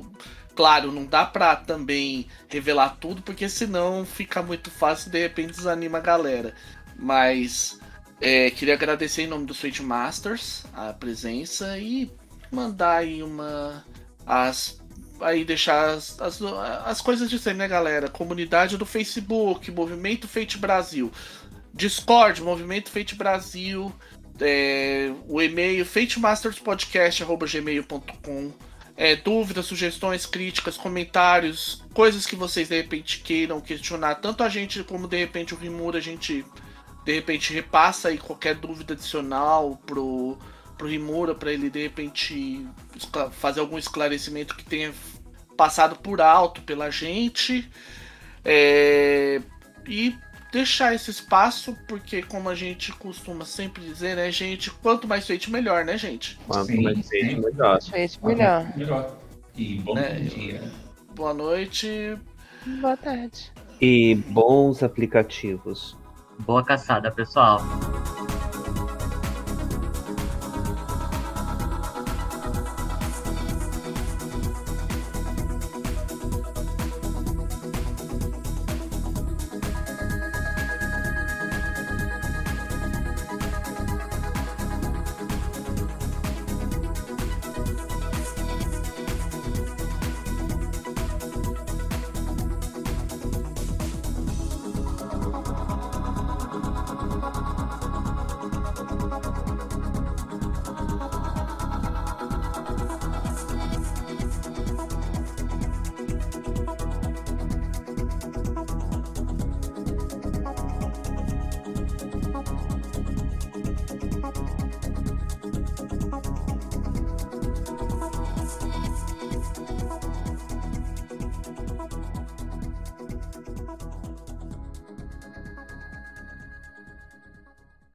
S3: Claro, não dá pra também revelar tudo, porque senão fica muito fácil e de repente desanima a galera. Mas é, queria agradecer em nome do Switch Masters a presença e mandar aí uma. As, aí deixar as, as, as coisas de sempre, né, galera? Comunidade do Facebook, Movimento Fate Brasil, Discord, Movimento Fate Brasil, é, o e-mail fatemasterspodcast.gmail.com é, dúvidas, sugestões, críticas, comentários, coisas que vocês de repente queiram questionar, tanto a gente como de repente o Rimura, a gente de repente repassa aí qualquer dúvida adicional pro, pro Rimura, para ele de repente fazer algum esclarecimento que tenha passado por alto pela gente. É, e deixar esse espaço, porque como a gente costuma sempre dizer, né, gente, quanto mais feito, melhor, né, gente?
S4: Quanto
S2: Sim,
S4: mais feito, melhor.
S5: Gente, melhor.
S2: Melhor. E bom
S3: Né,
S2: dia.
S3: Boa noite.
S5: Boa tarde.
S4: E bons aplicativos.
S6: Boa caçada, pessoal.